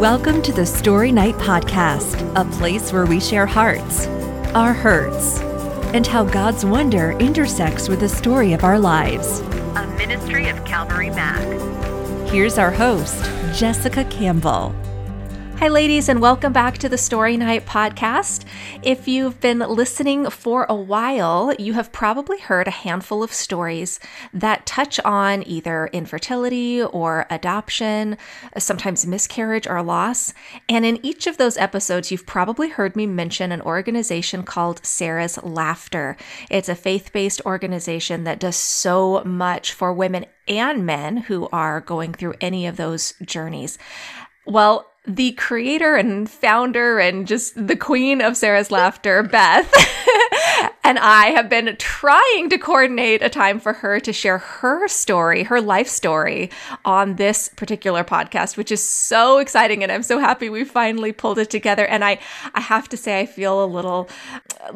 Welcome to the Story Night Podcast, a place where we share hearts, our hurts, and how God's wonder intersects with the story of our lives. A ministry of Calvary Mac. Here's our host, Jessica Campbell. Hi, ladies, and welcome back to the Story Night podcast. If you've been listening for a while, you have probably heard a handful of stories that touch on either infertility or adoption, sometimes miscarriage or loss. And in each of those episodes, you've probably heard me mention an organization called Sarah's Laughter. It's a faith based organization that does so much for women and men who are going through any of those journeys. Well, the creator and founder and just the queen of Sarah's laughter, Beth, and I have been trying to coordinate a time for her to share her story, her life story on this particular podcast, which is so exciting and I'm so happy we finally pulled it together. And I I have to say I feel a little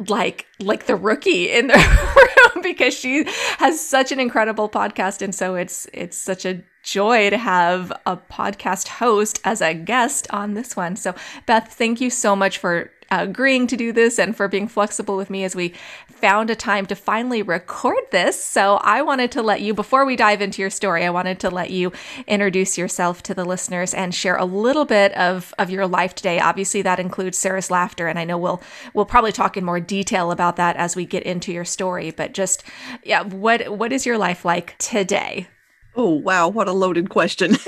like like the rookie in the room because she has such an incredible podcast and so it's it's such a joy to have a podcast host as a guest on this one. So, Beth, thank you so much for uh, agreeing to do this and for being flexible with me as we found a time to finally record this. So, I wanted to let you, before we dive into your story, I wanted to let you introduce yourself to the listeners and share a little bit of, of your life today. Obviously, that includes Sarah's laughter, and I know we'll we'll probably talk in more detail about that as we get into your story. But just yeah, what what is your life like today? Oh, wow. What a loaded question.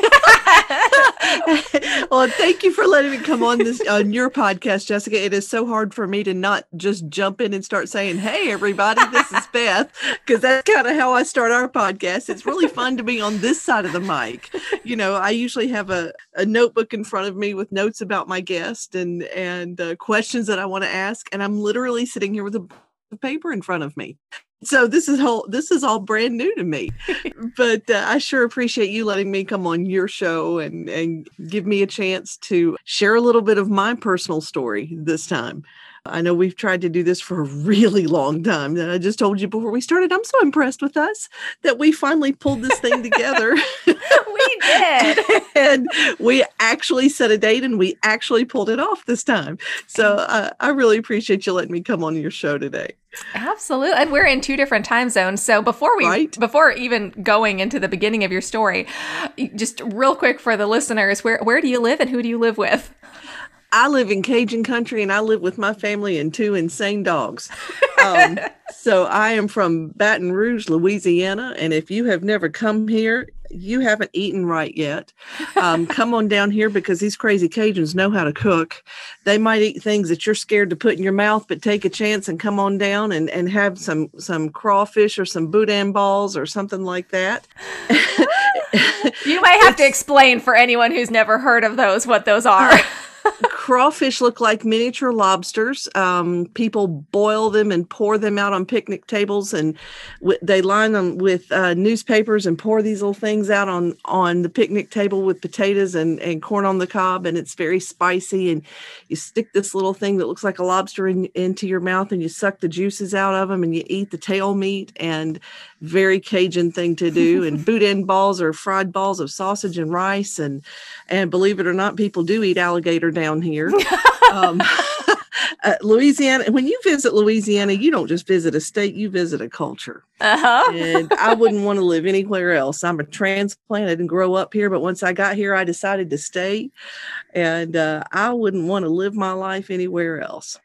well, thank you for letting me come on this on your podcast, Jessica. It is so hard for me to not just jump in and start saying, "Hey, everybody, this is Beth," because that's kind of how I start our podcast. It's really fun to be on this side of the mic. You know, I usually have a, a notebook in front of me with notes about my guest and and uh, questions that I want to ask, and I'm literally sitting here with a paper in front of me so this is whole this is all brand new to me. But uh, i sure appreciate you letting me come on your show and and give me a chance to share a little bit of my personal story this time I know we've tried to do this for a really long time. And I just told you before we started, I'm so impressed with us that we finally pulled this thing together. we did. and we actually set a date and we actually pulled it off this time. So uh, I really appreciate you letting me come on your show today. Absolutely. And we're in two different time zones. So before we right. before even going into the beginning of your story, just real quick for the listeners, where where do you live and who do you live with? I live in Cajun country and I live with my family and two insane dogs. Um, so I am from Baton Rouge, Louisiana. And if you have never come here, you haven't eaten right yet. Um, come on down here because these crazy Cajuns know how to cook. They might eat things that you're scared to put in your mouth, but take a chance and come on down and, and have some some crawfish or some boudin balls or something like that. you might have to explain for anyone who's never heard of those what those are crawfish look like miniature lobsters. Um, people boil them and pour them out on picnic tables, and w- they line them with uh, newspapers and pour these little things out on on the picnic table with potatoes and, and corn on the cob, and it's very spicy. And you stick this little thing that looks like a lobster in, into your mouth, and you suck the juices out of them, and you eat the tail meat. And very Cajun thing to do. And boudin balls are fried balls of sausage and rice, and and believe it or not, people do eat alligator down here. um, uh, Louisiana, when you visit Louisiana, you don't just visit a state, you visit a culture. Uh-huh. and I wouldn't want to live anywhere else. I'm a transplant. I didn't grow up here, but once I got here, I decided to stay. And uh, I wouldn't want to live my life anywhere else.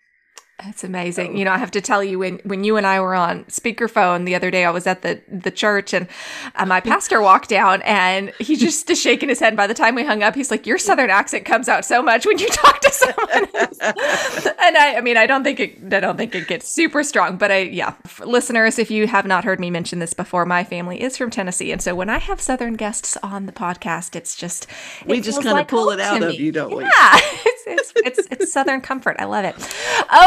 That's amazing. You know, I have to tell you when when you and I were on speakerphone the other day, I was at the the church and uh, my pastor walked down and he just is shaking his head. By the time we hung up, he's like, "Your southern accent comes out so much when you talk to someone." and I, I mean, I don't think it, I don't think it gets super strong, but I, yeah, listeners, if you have not heard me mention this before, my family is from Tennessee, and so when I have southern guests on the podcast, it's just it we just kind of like pull it out of you, don't we? Yeah, it's, it's, it's, it's Southern comfort. I love it.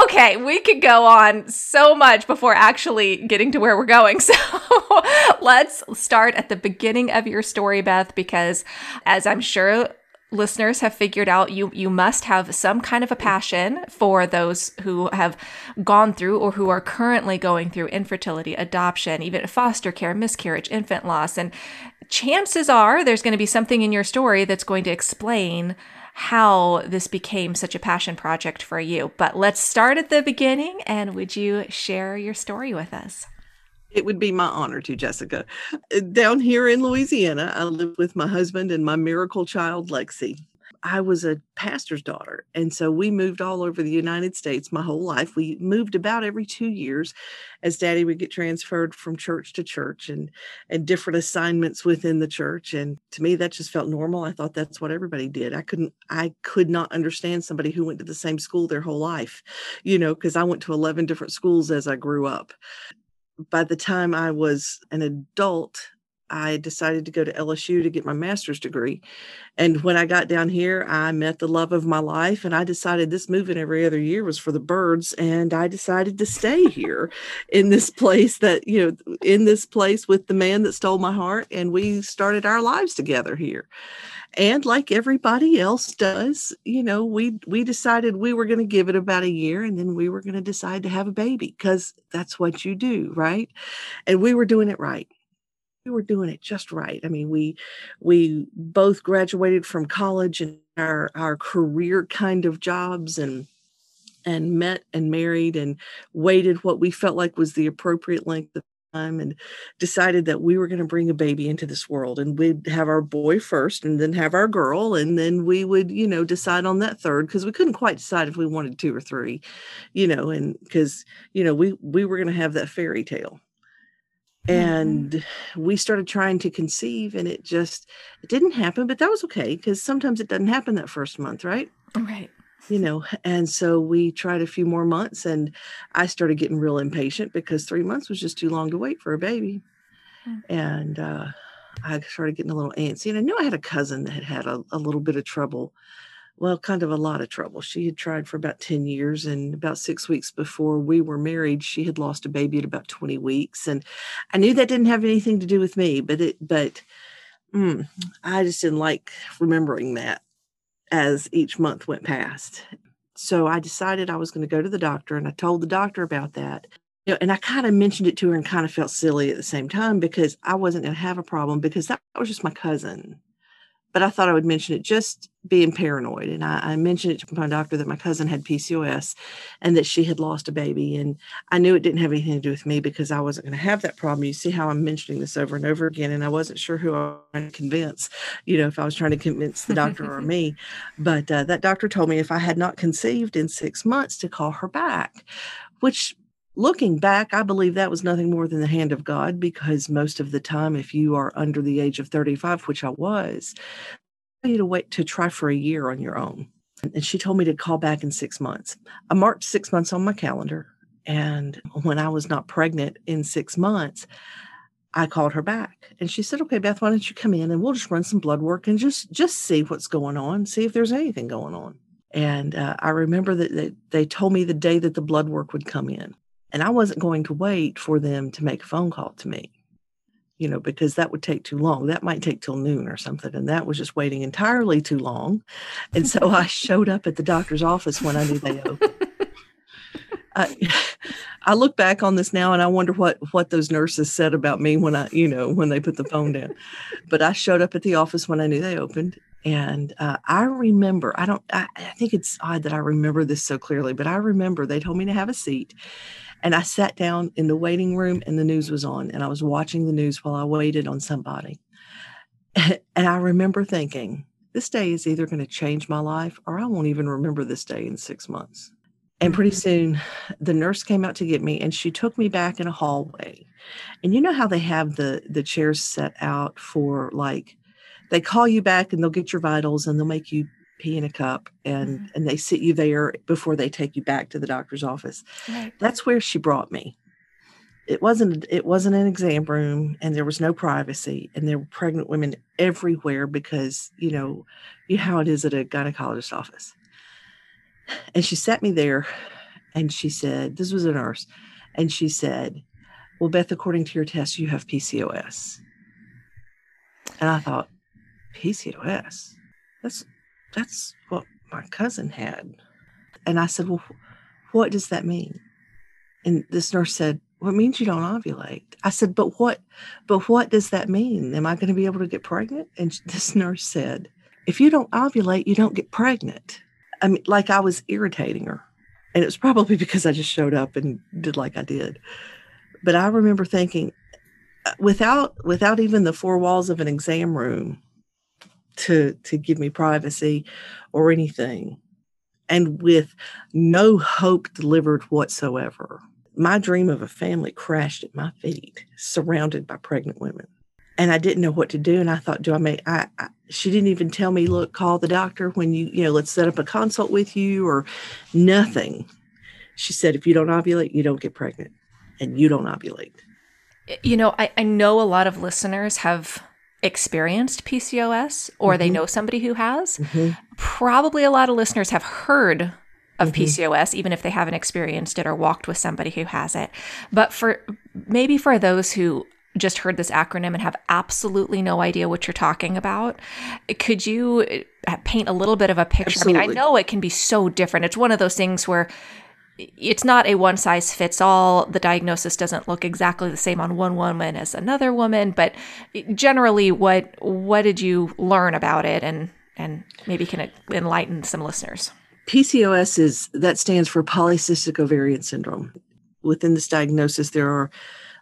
Okay, we could go on so much before actually getting to where we're going. So let's start at the beginning of your story, Beth, because as I'm sure listeners have figured out you you must have some kind of a passion for those who have gone through or who are currently going through infertility, adoption, even foster care, miscarriage, infant loss and chances are there's going to be something in your story that's going to explain how this became such a passion project for you. But let's start at the beginning. And would you share your story with us? It would be my honor to, Jessica. Down here in Louisiana, I live with my husband and my miracle child, Lexi. I was a pastor's daughter. And so we moved all over the United States my whole life. We moved about every two years as daddy would get transferred from church to church and, and different assignments within the church. And to me, that just felt normal. I thought that's what everybody did. I couldn't, I could not understand somebody who went to the same school their whole life, you know, because I went to 11 different schools as I grew up. By the time I was an adult, I decided to go to LSU to get my master's degree. And when I got down here, I met the love of my life. And I decided this moving every other year was for the birds. And I decided to stay here in this place that, you know, in this place with the man that stole my heart. And we started our lives together here. And like everybody else does, you know, we we decided we were going to give it about a year and then we were going to decide to have a baby because that's what you do, right? And we were doing it right we were doing it just right. I mean, we we both graduated from college and our our career kind of jobs and and met and married and waited what we felt like was the appropriate length of time and decided that we were going to bring a baby into this world and we'd have our boy first and then have our girl and then we would you know decide on that third because we couldn't quite decide if we wanted two or three you know and because you know we we were going to have that fairy tale. And we started trying to conceive and it just it didn't happen but that was okay because sometimes it doesn't happen that first month right? Right. You know and so we tried a few more months and i started getting real impatient because three months was just too long to wait for a baby. Mm-hmm. and uh, i started getting a little antsy and i knew i had a cousin that had had a, a little bit of trouble well, kind of a lot of trouble. She had tried for about 10 years, and about six weeks before we were married, she had lost a baby at about 20 weeks. And I knew that didn't have anything to do with me, but it, but mm, I just didn't like remembering that as each month went past. So I decided I was going to go to the doctor, and I told the doctor about that. You know, and I kind of mentioned it to her and kind of felt silly at the same time because I wasn't going to have a problem because that was just my cousin but I thought I would mention it just being paranoid. And I, I, mentioned it to my doctor that my cousin had PCOS and that she had lost a baby. And I knew it didn't have anything to do with me because I wasn't going to have that problem. You see how I'm mentioning this over and over again. And I wasn't sure who I was going to convince, you know, if I was trying to convince the doctor or me. But uh, that doctor told me if I had not conceived in six months to call her back, which looking back, I believe that was nothing more than the hand of God because most of the time, if you are under the age of 35, which I was, you to wait to try for a year on your own. And she told me to call back in six months. I marked six months on my calendar. And when I was not pregnant in six months, I called her back and she said, okay, Beth, why don't you come in and we'll just run some blood work and just, just see what's going on, see if there's anything going on. And uh, I remember that they, they told me the day that the blood work would come in. And I wasn't going to wait for them to make a phone call to me, you know, because that would take too long. That might take till noon or something. And that was just waiting entirely too long. And so I showed up at the doctor's office when I knew they opened. I, I look back on this now and I wonder what what those nurses said about me when I, you know, when they put the phone down. But I showed up at the office when I knew they opened, and uh, I remember. I don't. I, I think it's odd that I remember this so clearly, but I remember they told me to have a seat, and I sat down in the waiting room and the news was on, and I was watching the news while I waited on somebody. And I remember thinking, this day is either going to change my life or I won't even remember this day in six months. And pretty mm-hmm. soon the nurse came out to get me and she took me back in a hallway. And you know how they have the the chairs set out for like they call you back and they'll get your vitals and they'll make you pee in a cup and mm-hmm. and they sit you there before they take you back to the doctor's office. Right. that's where she brought me. It wasn't it wasn't an exam room and there was no privacy and there were pregnant women everywhere because you know you how it is at a gynecologist office. And she sat me there and she said this was a nurse and she said well beth according to your test you have pcos and i thought pcos that's that's what my cousin had. And I said, Well, what does that mean? And this nurse said, Well, it means you don't ovulate. I said, But what but what does that mean? Am I going to be able to get pregnant? And this nurse said, if you don't ovulate, you don't get pregnant. I mean, like I was irritating her. And it was probably because I just showed up and did like I did. But I remember thinking, uh, without without even the four walls of an exam room to to give me privacy or anything, and with no hope delivered whatsoever, my dream of a family crashed at my feet, surrounded by pregnant women and I didn't know what to do. And I thought, do I make, I, I, she didn't even tell me, look, call the doctor when you, you know, let's set up a consult with you or nothing. She said, if you don't ovulate, you don't get pregnant and you don't ovulate. You know, I, I know a lot of listeners have experienced PCOS or mm-hmm. they know somebody who has. Mm-hmm. Probably a lot of listeners have heard of mm-hmm. PCOS, even if they haven't experienced it or walked with somebody who has it. But for maybe for those who just heard this acronym and have absolutely no idea what you're talking about. Could you uh, paint a little bit of a picture? Absolutely. I mean, I know it can be so different. It's one of those things where it's not a one size fits all. The diagnosis doesn't look exactly the same on one woman as another woman, but generally what what did you learn about it and and maybe can it enlighten some listeners? PCOS is that stands for polycystic ovarian syndrome. Within this diagnosis there are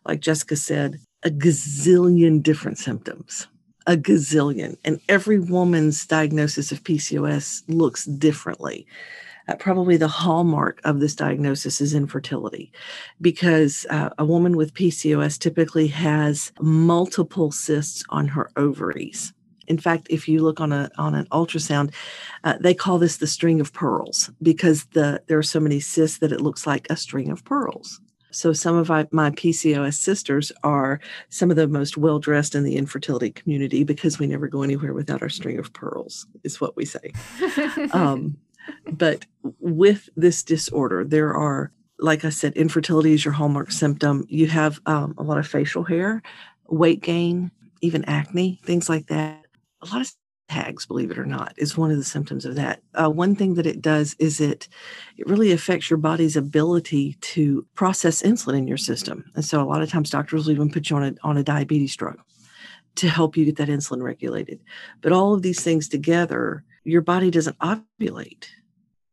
like Jessica said, a gazillion different symptoms, a gazillion. And every woman's diagnosis of PCOS looks differently. Uh, probably the hallmark of this diagnosis is infertility because uh, a woman with PCOS typically has multiple cysts on her ovaries. In fact, if you look on a on an ultrasound, uh, they call this the string of pearls because the there are so many cysts that it looks like a string of pearls. So some of my, my PCOS sisters are some of the most well dressed in the infertility community because we never go anywhere without our string of pearls, is what we say. um, but with this disorder, there are, like I said, infertility is your hallmark symptom. You have um, a lot of facial hair, weight gain, even acne, things like that. A lot of tags, believe it or not, is one of the symptoms of that. Uh, one thing that it does is it it really affects your body's ability to process insulin in your system, and so a lot of times doctors will even put you on a on a diabetes drug to help you get that insulin regulated. But all of these things together, your body doesn't ovulate,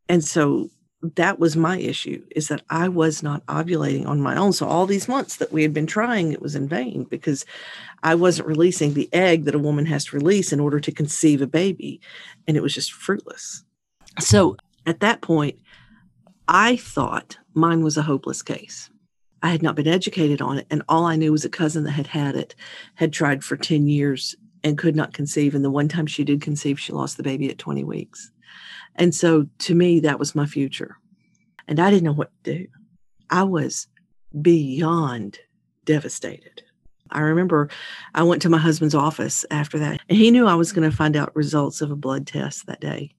and so that was my issue is that I was not ovulating on my own. So all these months that we had been trying, it was in vain because I wasn't releasing the egg that a woman has to release in order to conceive a baby. And it was just fruitless. So at that point, I thought mine was a hopeless case. I had not been educated on it. And all I knew was a cousin that had had it had tried for 10 years and could not conceive. And the one time she did conceive, she lost the baby at 20 weeks. And so to me, that was my future. And I didn't know what to do. I was beyond devastated. I remember I went to my husband's office after that, and he knew I was going to find out results of a blood test that day.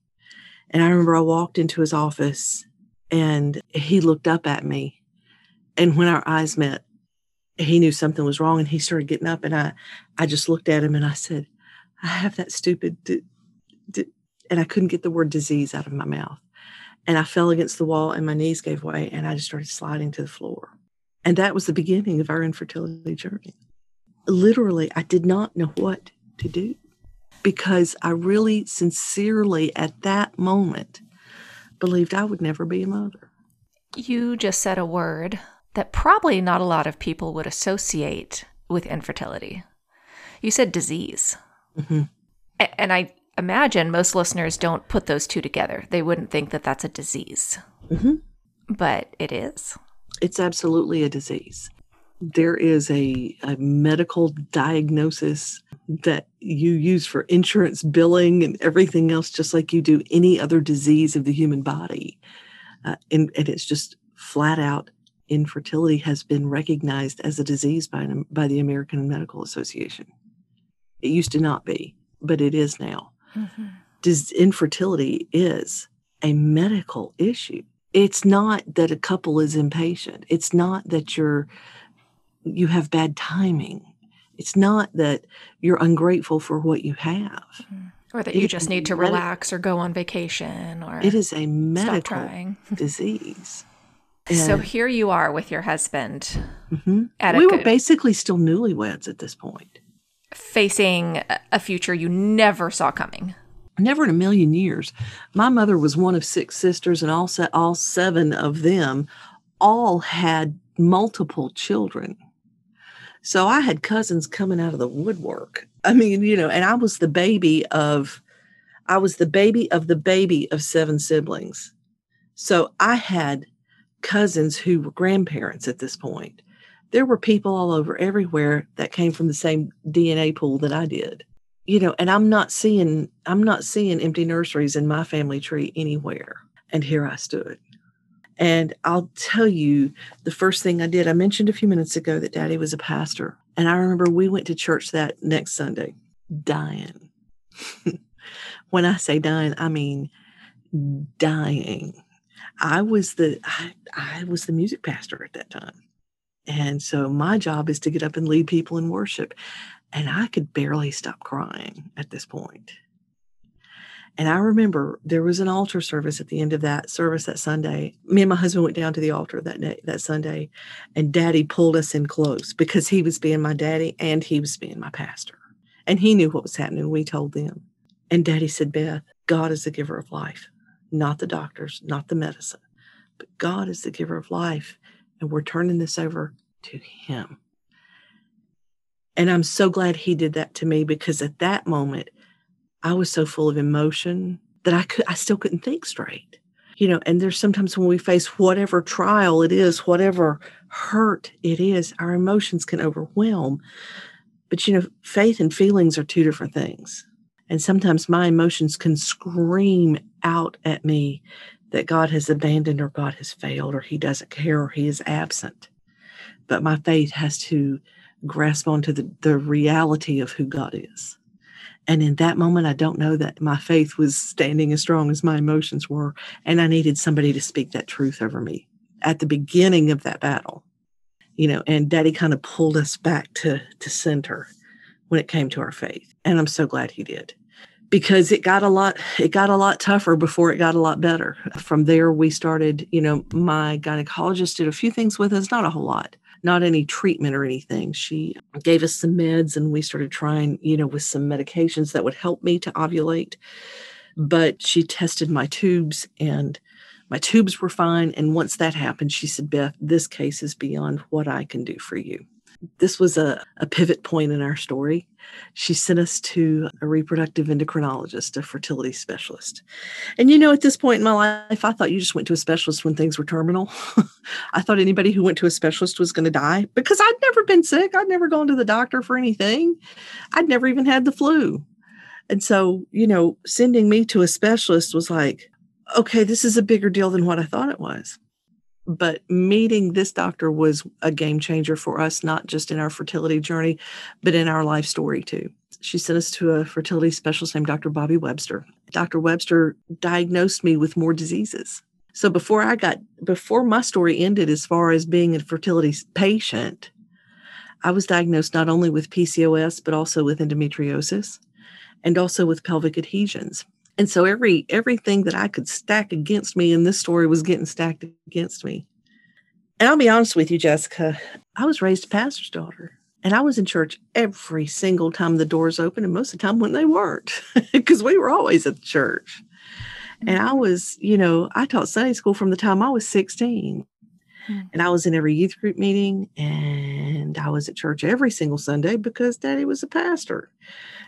And I remember I walked into his office and he looked up at me. And when our eyes met, he knew something was wrong and he started getting up. And I, I just looked at him and I said, I have that stupid and I couldn't get the word disease out of my mouth. And I fell against the wall and my knees gave way and I just started sliding to the floor. And that was the beginning of our infertility journey. Literally, I did not know what to do because I really sincerely at that moment believed I would never be a mother. You just said a word that probably not a lot of people would associate with infertility. You said disease. Mm-hmm. And I imagine most listeners don't put those two together. They wouldn't think that that's a disease. Mm-hmm. But it is. It's absolutely a disease. There is a, a medical diagnosis that you use for insurance billing and everything else, just like you do any other disease of the human body. Uh, and, and it's just flat out infertility has been recognized as a disease by, by the American Medical Association. It used to not be, but it is now. Mm-hmm. Does infertility is a medical issue. It's not that a couple is impatient. It's not that you're you have bad timing. It's not that you're ungrateful for what you have. Mm-hmm. Or that it you just need to relax or go on vacation or It is a medical disease. And so here you are with your husband. Mm-hmm. we were basically still newlyweds at this point facing a future you never saw coming. Never in a million years. My mother was one of six sisters, and all, se- all seven of them all had multiple children. So I had cousins coming out of the woodwork. I mean, you know, and I was the baby of, I was the baby of the baby of seven siblings. So I had cousins who were grandparents at this point. There were people all over everywhere that came from the same DNA pool that I did. You know, and I'm not seeing I'm not seeing empty nurseries in my family tree anywhere. And here I stood. And I'll tell you the first thing I did, I mentioned a few minutes ago that daddy was a pastor. And I remember we went to church that next Sunday, dying. when I say dying, I mean dying. I was the I, I was the music pastor at that time. And so my job is to get up and lead people in worship. And I could barely stop crying at this point. And I remember there was an altar service at the end of that service that Sunday. Me and my husband went down to the altar that day, that Sunday, and Daddy pulled us in close because he was being my daddy and he was being my pastor. And he knew what was happening. We told them. And Daddy said, Beth, God is the giver of life, not the doctors, not the medicine, but God is the giver of life. And we're turning this over to Him. And I'm so glad He did that to me because at that moment, I was so full of emotion that I could I still couldn't think straight. You know, and there's sometimes when we face whatever trial it is, whatever hurt it is, our emotions can overwhelm. But you know, faith and feelings are two different things. And sometimes my emotions can scream out at me that God has abandoned or God has failed or he doesn't care or he is absent. But my faith has to grasp onto the, the reality of who God is. And in that moment, I don't know that my faith was standing as strong as my emotions were. And I needed somebody to speak that truth over me at the beginning of that battle. You know, and daddy kind of pulled us back to, to center when it came to our faith. And I'm so glad he did because it got a lot it got a lot tougher before it got a lot better from there we started you know my gynecologist did a few things with us not a whole lot not any treatment or anything. She gave us some meds and we started trying, you know, with some medications that would help me to ovulate. But she tested my tubes and my tubes were fine. And once that happened, she said, Beth, this case is beyond what I can do for you this was a, a pivot point in our story. She sent us to a reproductive endocrinologist, a fertility specialist. And you know, at this point in my life, I thought you just went to a specialist when things were terminal. I thought anybody who went to a specialist was going to die because I'd never been sick. I'd never gone to the doctor for anything. I'd never even had the flu. And so, you know, sending me to a specialist was like, okay, this is a bigger deal than what I thought it was but meeting this doctor was a game changer for us, not just in our fertility journey, but in our life story too. She sent us to a fertility specialist named Dr. Bobby Webster. Dr. Webster diagnosed me with more diseases. So before I got, before my story ended as far as being a fertility patient, I was diagnosed not only with PCOS, but also with endometriosis and also with pelvic adhesions. And so every everything that I could stack against me in this story was getting stacked against me. And I'll be honest with you, Jessica, I was raised a pastor's daughter. And I was in church every single time the doors opened, and most of the time when they weren't, because we were always at the church. And I mm-hmm. was, you know, I taught Sunday school from the time I was 16. Mm. And I was in every youth group meeting and I was at church every single Sunday because daddy was a pastor.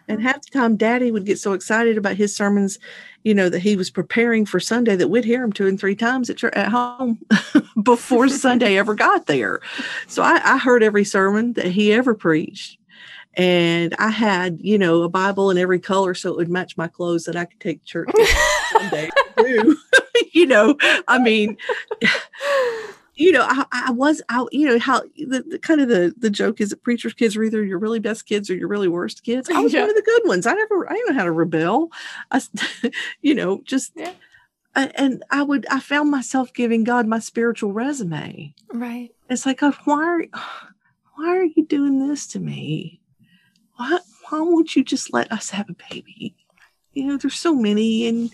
And half the time, Daddy would get so excited about his sermons, you know, that he was preparing for Sunday that we'd hear him two and three times at, church, at home before Sunday ever got there. So I, I heard every sermon that he ever preached. And I had, you know, a Bible in every color so it would match my clothes that I could take to church Sunday. you know, I mean, you know, I, I was out, you know, how the, the, kind of the, the joke is that preacher's kids are either your really best kids or your really worst kids. I was yeah. one of the good ones. I never, I didn't know how to rebel. I, you know, just, yeah. and I would, I found myself giving God my spiritual resume. Right. It's like, God, why are, why are you doing this to me? Why, why won't you just let us have a baby? You know, there's so many and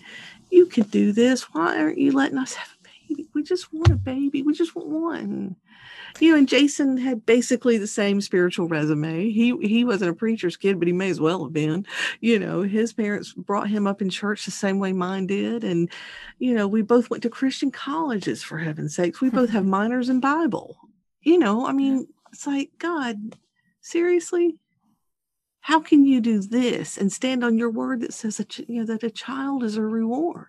you could do this. Why aren't you letting us have baby. We just want a baby. We just want one. you know, and Jason had basically the same spiritual resume. He he wasn't a preacher's kid, but he may as well have been. You know, his parents brought him up in church the same way mine did, and you know, we both went to Christian colleges for heaven's sakes. We both have minors in Bible. You know, I mean, it's like God, seriously, how can you do this and stand on your word that says that you know that a child is a reward?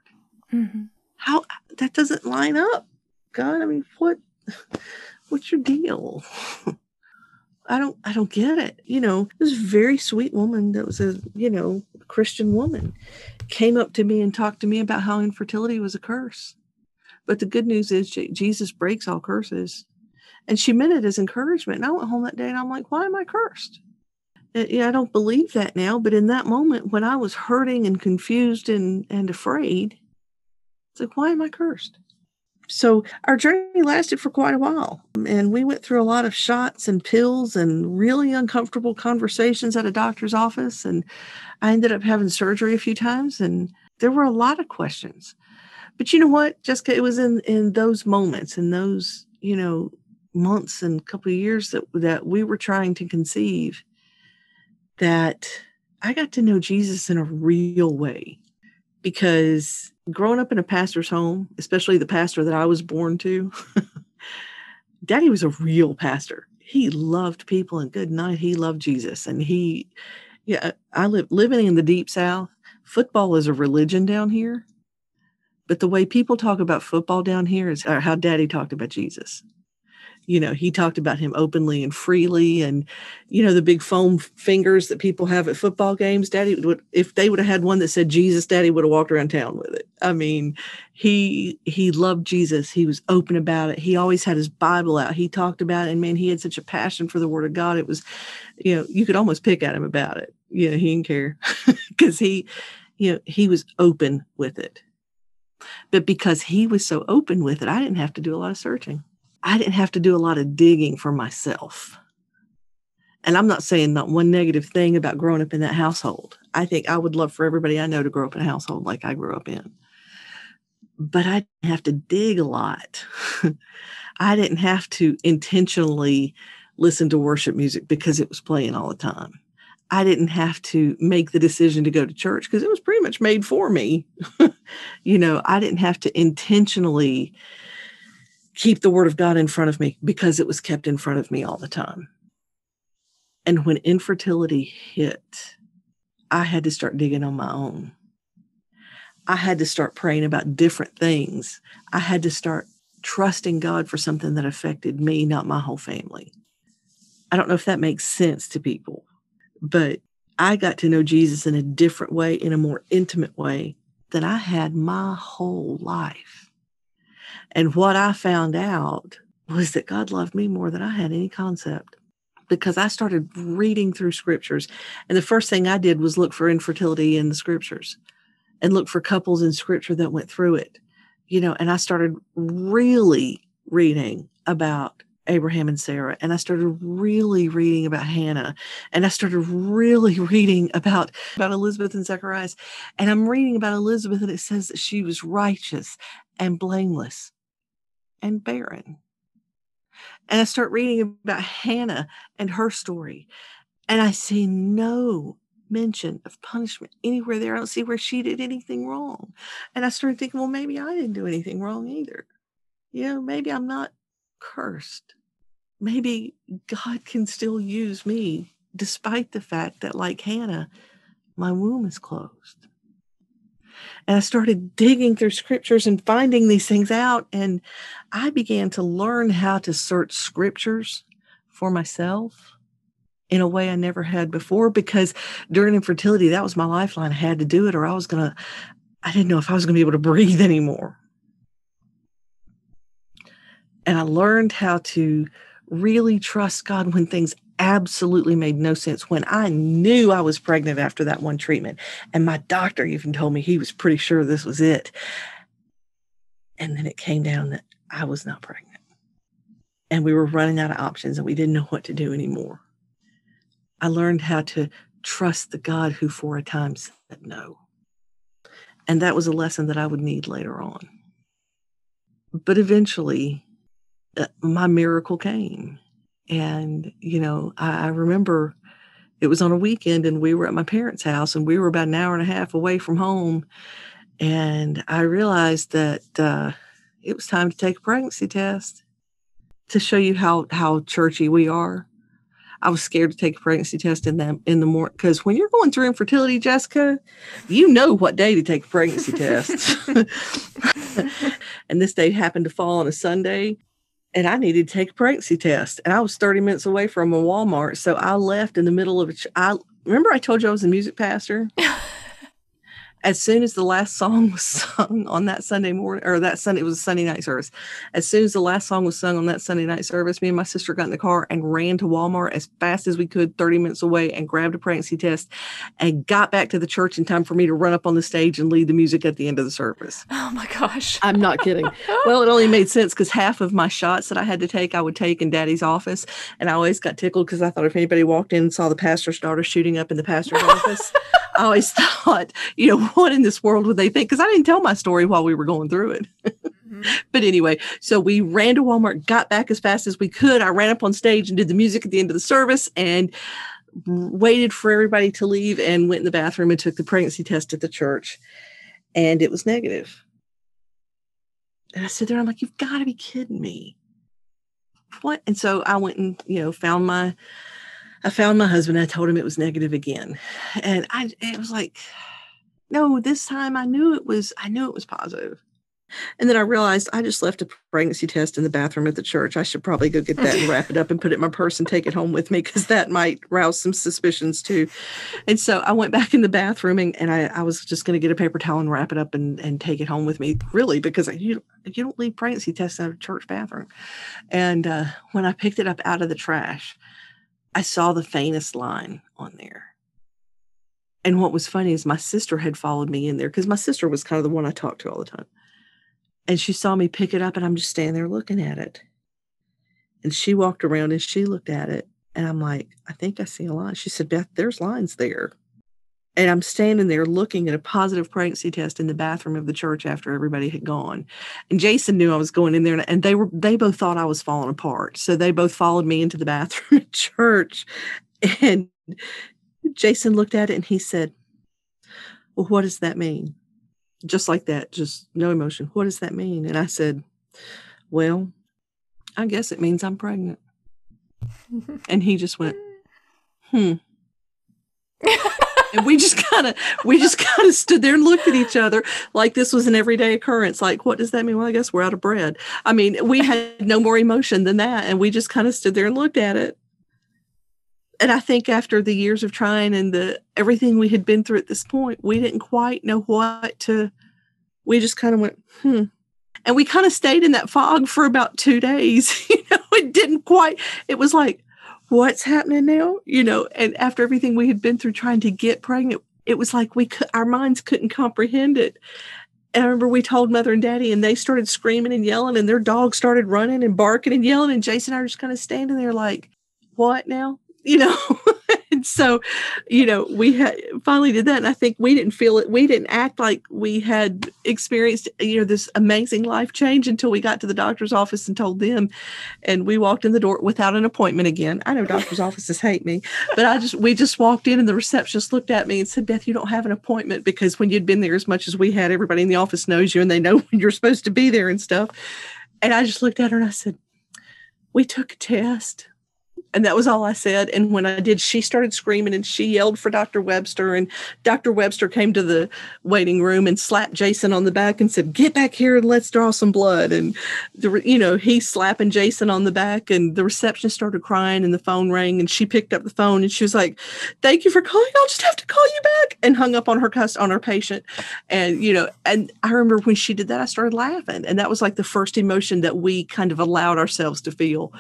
Mm-hmm. How that doesn't line up, God. I mean, what? what's your deal? I don't I don't get it. You know, this very sweet woman that was a, you know, Christian woman came up to me and talked to me about how infertility was a curse. But the good news is Jesus breaks all curses. And she meant it as encouragement. And I went home that day and I'm like, why am I cursed? Uh, yeah, I don't believe that now. But in that moment when I was hurting and confused and, and afraid, it's like, why am I cursed? So our journey lasted for quite a while. And we went through a lot of shots and pills and really uncomfortable conversations at a doctor's office. And I ended up having surgery a few times. And there were a lot of questions. But you know what, Jessica, it was in, in those moments, in those, you know, months and couple of years that, that we were trying to conceive that I got to know Jesus in a real way because growing up in a pastor's home, especially the pastor that I was born to, daddy was a real pastor. He loved people and good night. He loved Jesus. And he, yeah, I live living in the deep south. Football is a religion down here. But the way people talk about football down here is uh, how daddy talked about Jesus you know he talked about him openly and freely and you know the big foam fingers that people have at football games daddy would if they would have had one that said jesus daddy would have walked around town with it. I mean he he loved jesus. He was open about it. He always had his bible out. He talked about it and man he had such a passion for the word of god. It was you know you could almost pick at him about it. You know he didn't care because he you know he was open with it. But because he was so open with it i didn't have to do a lot of searching I didn't have to do a lot of digging for myself. And I'm not saying not one negative thing about growing up in that household. I think I would love for everybody I know to grow up in a household like I grew up in. But I didn't have to dig a lot. I didn't have to intentionally listen to worship music because it was playing all the time. I didn't have to make the decision to go to church because it was pretty much made for me. you know, I didn't have to intentionally keep the word of God in front of me because it was kept in front of me all the time. And when infertility hit, I had to start digging on my own. I had to start praying about different things. I had to start trusting God for something that affected me, not my whole family. I don't know if that makes sense to people, but I got to know Jesus in a different way, in a more intimate way than I had my whole life. And what I found out was that God loved me more than I had any concept because I started reading through scriptures. And the first thing I did was look for infertility in the scriptures and look for couples in scripture that went through it, you know, and I started really reading about Abraham and Sarah. And I started really reading about Hannah. And I started really reading about, about Elizabeth and Zacharias. And I'm reading about Elizabeth, and it says that she was righteous and blameless and barren. And I start reading about Hannah and her story. And I see no mention of punishment anywhere there. I don't see where she did anything wrong. And I started thinking, well, maybe I didn't do anything wrong either. You know, maybe I'm not cursed. Maybe God can still use me despite the fact that, like Hannah, my womb is closed. And I started digging through scriptures and finding these things out. And I began to learn how to search scriptures for myself in a way I never had before because during infertility, that was my lifeline. I had to do it or I was going to, I didn't know if I was going to be able to breathe anymore. And I learned how to really trust God when things absolutely made no sense when I knew I was pregnant after that one treatment. And my doctor even told me he was pretty sure this was it. And then it came down that I was not pregnant. And we were running out of options and we didn't know what to do anymore. I learned how to trust the God who for a time said no. And that was a lesson that I would need later on. But eventually, uh, my miracle came. And, you know, I, I remember it was on a weekend and we were at my parents' house and we were about an hour and a half away from home. And I realized that uh, it was time to take a pregnancy test to show you how how churchy we are. I was scared to take a pregnancy test in the in the morning because when you're going through infertility, Jessica, you know what day to take a pregnancy test. and this day happened to fall on a Sunday, and I needed to take a pregnancy test. And I was 30 minutes away from a Walmart, so I left in the middle of a. I remember I told you I was a music pastor as soon as the last song was sung on that Sunday morning, or that Sunday, it was a Sunday night service. As soon as the last song was sung on that Sunday night service, me and my sister got in the car and ran to Walmart as fast as we could, 30 minutes away, and grabbed a pregnancy test and got back to the church in time for me to run up on the stage and lead the music at the end of the service. Oh my gosh. I'm not kidding. well, it only made sense because half of my shots that I had to take, I would take in daddy's office. And I always got tickled because I thought if anybody walked in and saw the pastor's daughter shooting up in the pastor's office, I always thought, you know, what in this world would they think? Because I didn't tell my story while we were going through it. mm-hmm. But anyway, so we ran to Walmart, got back as fast as we could. I ran up on stage and did the music at the end of the service and waited for everybody to leave and went in the bathroom and took the pregnancy test at the church. And it was negative. And I sit there, I'm like, you've got to be kidding me. What? And so I went and, you know, found my I found my husband. I told him it was negative again. And I it was like, no, this time I knew it was, I knew it was positive. And then I realized I just left a pregnancy test in the bathroom at the church. I should probably go get that and wrap it up and put it in my purse and take it home with me because that might rouse some suspicions too. And so I went back in the bathroom and, and I, I, was just going to get a paper towel and wrap it up and, and take it home with me, really, because I, you, you don't leave pregnancy tests out of church bathroom. And uh, when I picked it up out of the trash, I saw the faintest line on there. And what was funny is my sister had followed me in there because my sister was kind of the one I talked to all the time. And she saw me pick it up and I'm just standing there looking at it. And she walked around and she looked at it. And I'm like, I think I see a line. She said, Beth, there's lines there. And I'm standing there looking at a positive pregnancy test in the bathroom of the church after everybody had gone. And Jason knew I was going in there and they were they both thought I was falling apart. So they both followed me into the bathroom at church. And Jason looked at it and he said, Well, what does that mean? Just like that, just no emotion. What does that mean? And I said, Well, I guess it means I'm pregnant. and he just went, Hmm. and we just kind of we just kind of stood there and looked at each other like this was an everyday occurrence like what does that mean well i guess we're out of bread i mean we had no more emotion than that and we just kind of stood there and looked at it and i think after the years of trying and the everything we had been through at this point we didn't quite know what to we just kind of went hmm and we kind of stayed in that fog for about two days you know it didn't quite it was like what's happening now? You know, and after everything we had been through trying to get pregnant, it was like we could, our minds couldn't comprehend it. And I remember we told mother and daddy, and they started screaming and yelling, and their dog started running and barking and yelling. And Jason and I were just kind of standing there like, what now? You know? and so, you know, we had finally did that. And I think we didn't feel it. We didn't act like we had experienced, you know, this amazing life change until we got to the doctor's office and told them. And we walked in the door without an appointment again. I know doctor's offices hate me, but I just, we just walked in and the receptionist looked at me and said, Beth, you don't have an appointment because when you'd been there as much as we had, everybody in the office knows you and they know when you're supposed to be there and stuff. And I just looked at her and I said, we took a test and that was all I said. And when I did, she started screaming and she yelled for Dr. Webster. And Dr. Webster came to the waiting room and slapped Jason on the back and said, Get back here and let's draw some blood. And, the, you know, he's slapping Jason on the back. And the receptionist started crying and the phone rang. And she picked up the phone and she was like, Thank you for calling. I'll just have to call you back. And hung up on her cuss on her patient. And, you know, and I remember when she did that, I started laughing. And that was like the first emotion that we kind of allowed ourselves to feel.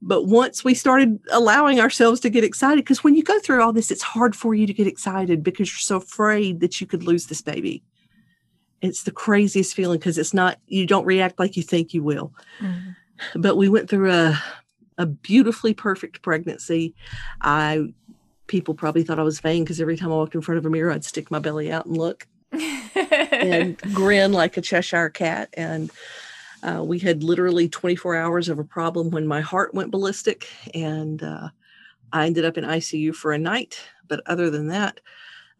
But once we started allowing ourselves to get excited, because when you go through all this, it's hard for you to get excited because you're so afraid that you could lose this baby. It's the craziest feeling because it's not, you don't react like you think you will. Mm-hmm. But we went through a, a beautifully perfect pregnancy. I, people probably thought I was vain because every time I walked in front of a mirror, I'd stick my belly out and look and grin like a Cheshire cat. And Uh, we had literally 24 hours of a problem when my heart went ballistic, and uh, I ended up in ICU for a night. But other than that,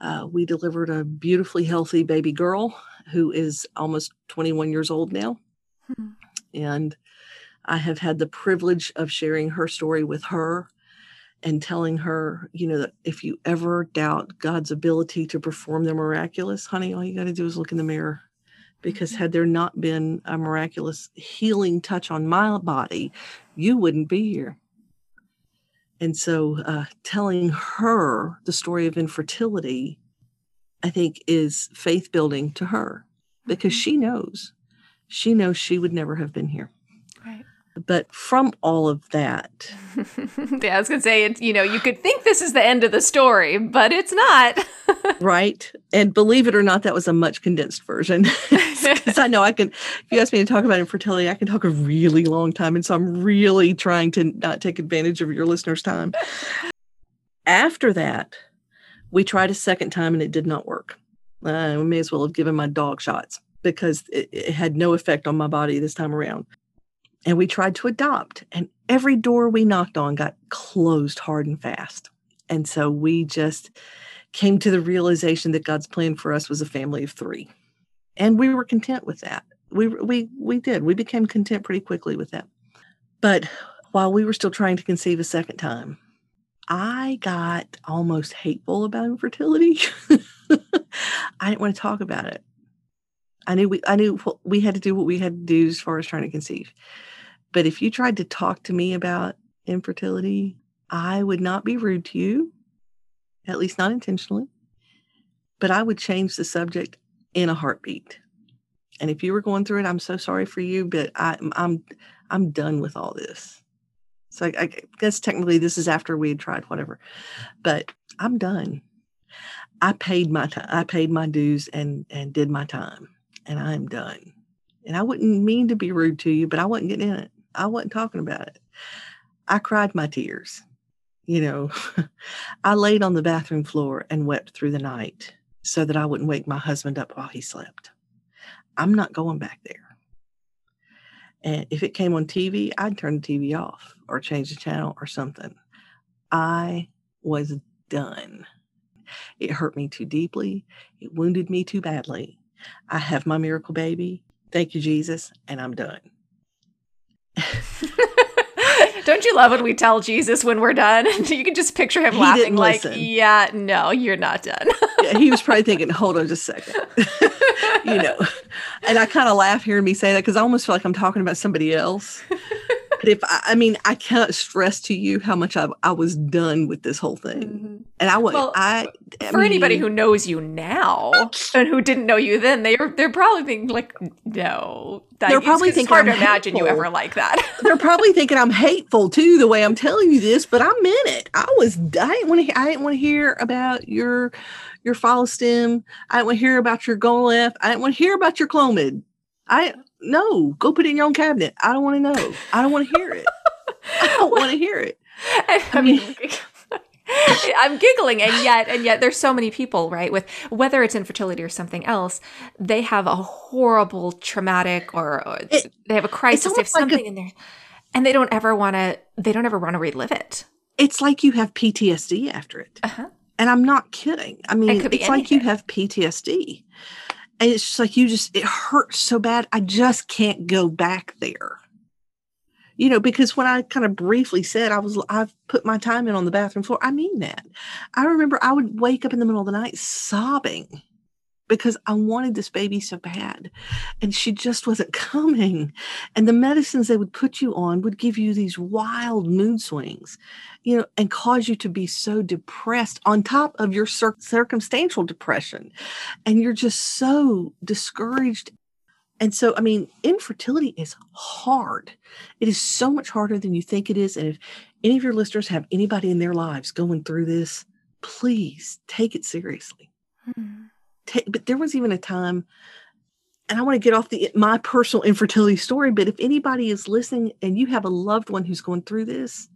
uh, we delivered a beautifully healthy baby girl who is almost 21 years old now. Hmm. And I have had the privilege of sharing her story with her and telling her, you know, that if you ever doubt God's ability to perform the miraculous, honey, all you got to do is look in the mirror. Because mm-hmm. had there not been a miraculous healing touch on my body, you wouldn't be here. And so, uh, telling her the story of infertility, I think, is faith building to her because mm-hmm. she knows, she knows she would never have been here. But from all of that, yeah, I was going to say, you know, you could think this is the end of the story, but it's not. right. And believe it or not, that was a much condensed version. Because I know I can, if you ask me to talk about infertility, I can talk a really long time. And so I'm really trying to not take advantage of your listeners' time. After that, we tried a second time and it did not work. Uh, we may as well have given my dog shots because it, it had no effect on my body this time around and we tried to adopt and every door we knocked on got closed hard and fast and so we just came to the realization that god's plan for us was a family of three and we were content with that. We we we did. We became content pretty quickly with that. But while we were still trying to conceive a second time i got almost hateful about infertility. I didn't want to talk about it. I knew we I knew we had to do what we had to do as far as trying to conceive. But if you tried to talk to me about infertility, I would not be rude to you, at least not intentionally. But I would change the subject in a heartbeat. And if you were going through it, I'm so sorry for you, but I, am I'm I'm done with all this. So I, I guess technically this is after we had tried whatever, but I'm done. I paid my time. I paid my dues and and did my time and I'm done. And I wouldn't mean to be rude to you, but I wasn't getting in it. I wasn't talking about it. I cried my tears. You know, I laid on the bathroom floor and wept through the night so that I wouldn't wake my husband up while he slept. I'm not going back there. And if it came on TV, I'd turn the TV off or change the channel or something. I was done. It hurt me too deeply. It wounded me too badly. I have my miracle baby. Thank you, Jesus, and I'm done. Don't you love when we tell Jesus when we're done? you can just picture him he laughing, like, listen. "Yeah, no, you're not done." yeah, he was probably thinking, "Hold on, just a second. you know, and I kind of laugh hearing me say that because I almost feel like I'm talking about somebody else. But if I, I, mean, I cannot stress to you how much I, I was done with this whole thing. Mm-hmm. And I was, well, I, I for mean, anybody who knows you now and who didn't know you then, they're they're probably thinking like, no, that they're probably thinking it's hard I'm to imagine you ever like that. they're probably thinking I'm hateful too, the way I'm telling you this. But I meant it. I was. I didn't want to. I didn't want to hear about your your follistim. I didn't want to hear about your Gonal-f. I didn't want to hear about your Clomid. I no, go put it in your own cabinet. I don't want to know. I don't want to hear it. I don't want to hear it. I mean, I'm giggling, and yet, and yet, there's so many people, right? With whether it's infertility or something else, they have a horrible, traumatic, or, or it, they have a crisis, they have something like a, in there, and they don't ever want to. They don't ever want to relive it. It's like you have PTSD after it, uh-huh. and I'm not kidding. I mean, it it's like you have PTSD and it's just like you just it hurts so bad i just can't go back there. You know because when i kind of briefly said i was i've put my time in on the bathroom floor i mean that. I remember i would wake up in the middle of the night sobbing because I wanted this baby so bad. And she just wasn't coming. And the medicines they would put you on would give you these wild mood swings, you know, and cause you to be so depressed on top of your cir- circumstantial depression. And you're just so discouraged. And so, I mean, infertility is hard. It is so much harder than you think it is. And if any of your listeners have anybody in their lives going through this, please take it seriously. Mm-hmm but there was even a time and I want to get off the my personal infertility story, but if anybody is listening and you have a loved one who's going through this,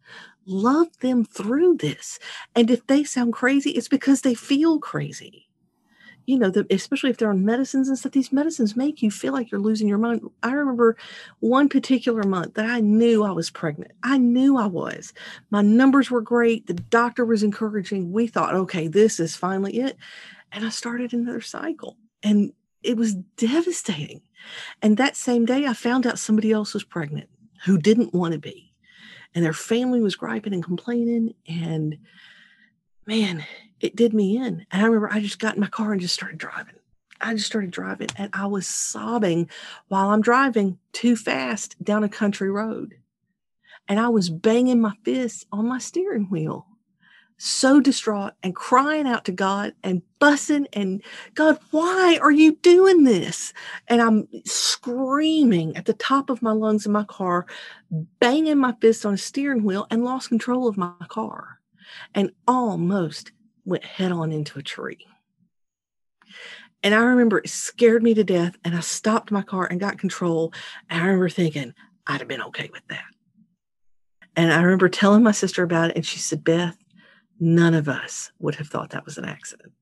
love them through this. And if they sound crazy, it's because they feel crazy. you know, the, especially if they're on medicines and stuff, these medicines make you feel like you're losing your mind. I remember one particular month that I knew I was pregnant. I knew I was. My numbers were great. The doctor was encouraging. We thought, okay, this is finally it. And I started another cycle. And it was devastating. And that same day, I found out somebody else was pregnant who didn't want to be. And their family was griping and complaining. And man, it did me in. And I remember I just got in my car and just started driving. I just started driving and I was sobbing while I'm driving too fast down a country road. And I was banging my fists on my steering wheel, so distraught and crying out to God and bussing and God, why are you doing this? And I'm screaming at the top of my lungs in my car, banging my fist on a steering wheel and lost control of my car and almost went head on into a tree. And I remember it scared me to death. And I stopped my car and got control. And I remember thinking, I'd have been okay with that. And I remember telling my sister about it. And she said, Beth, none of us would have thought that was an accident.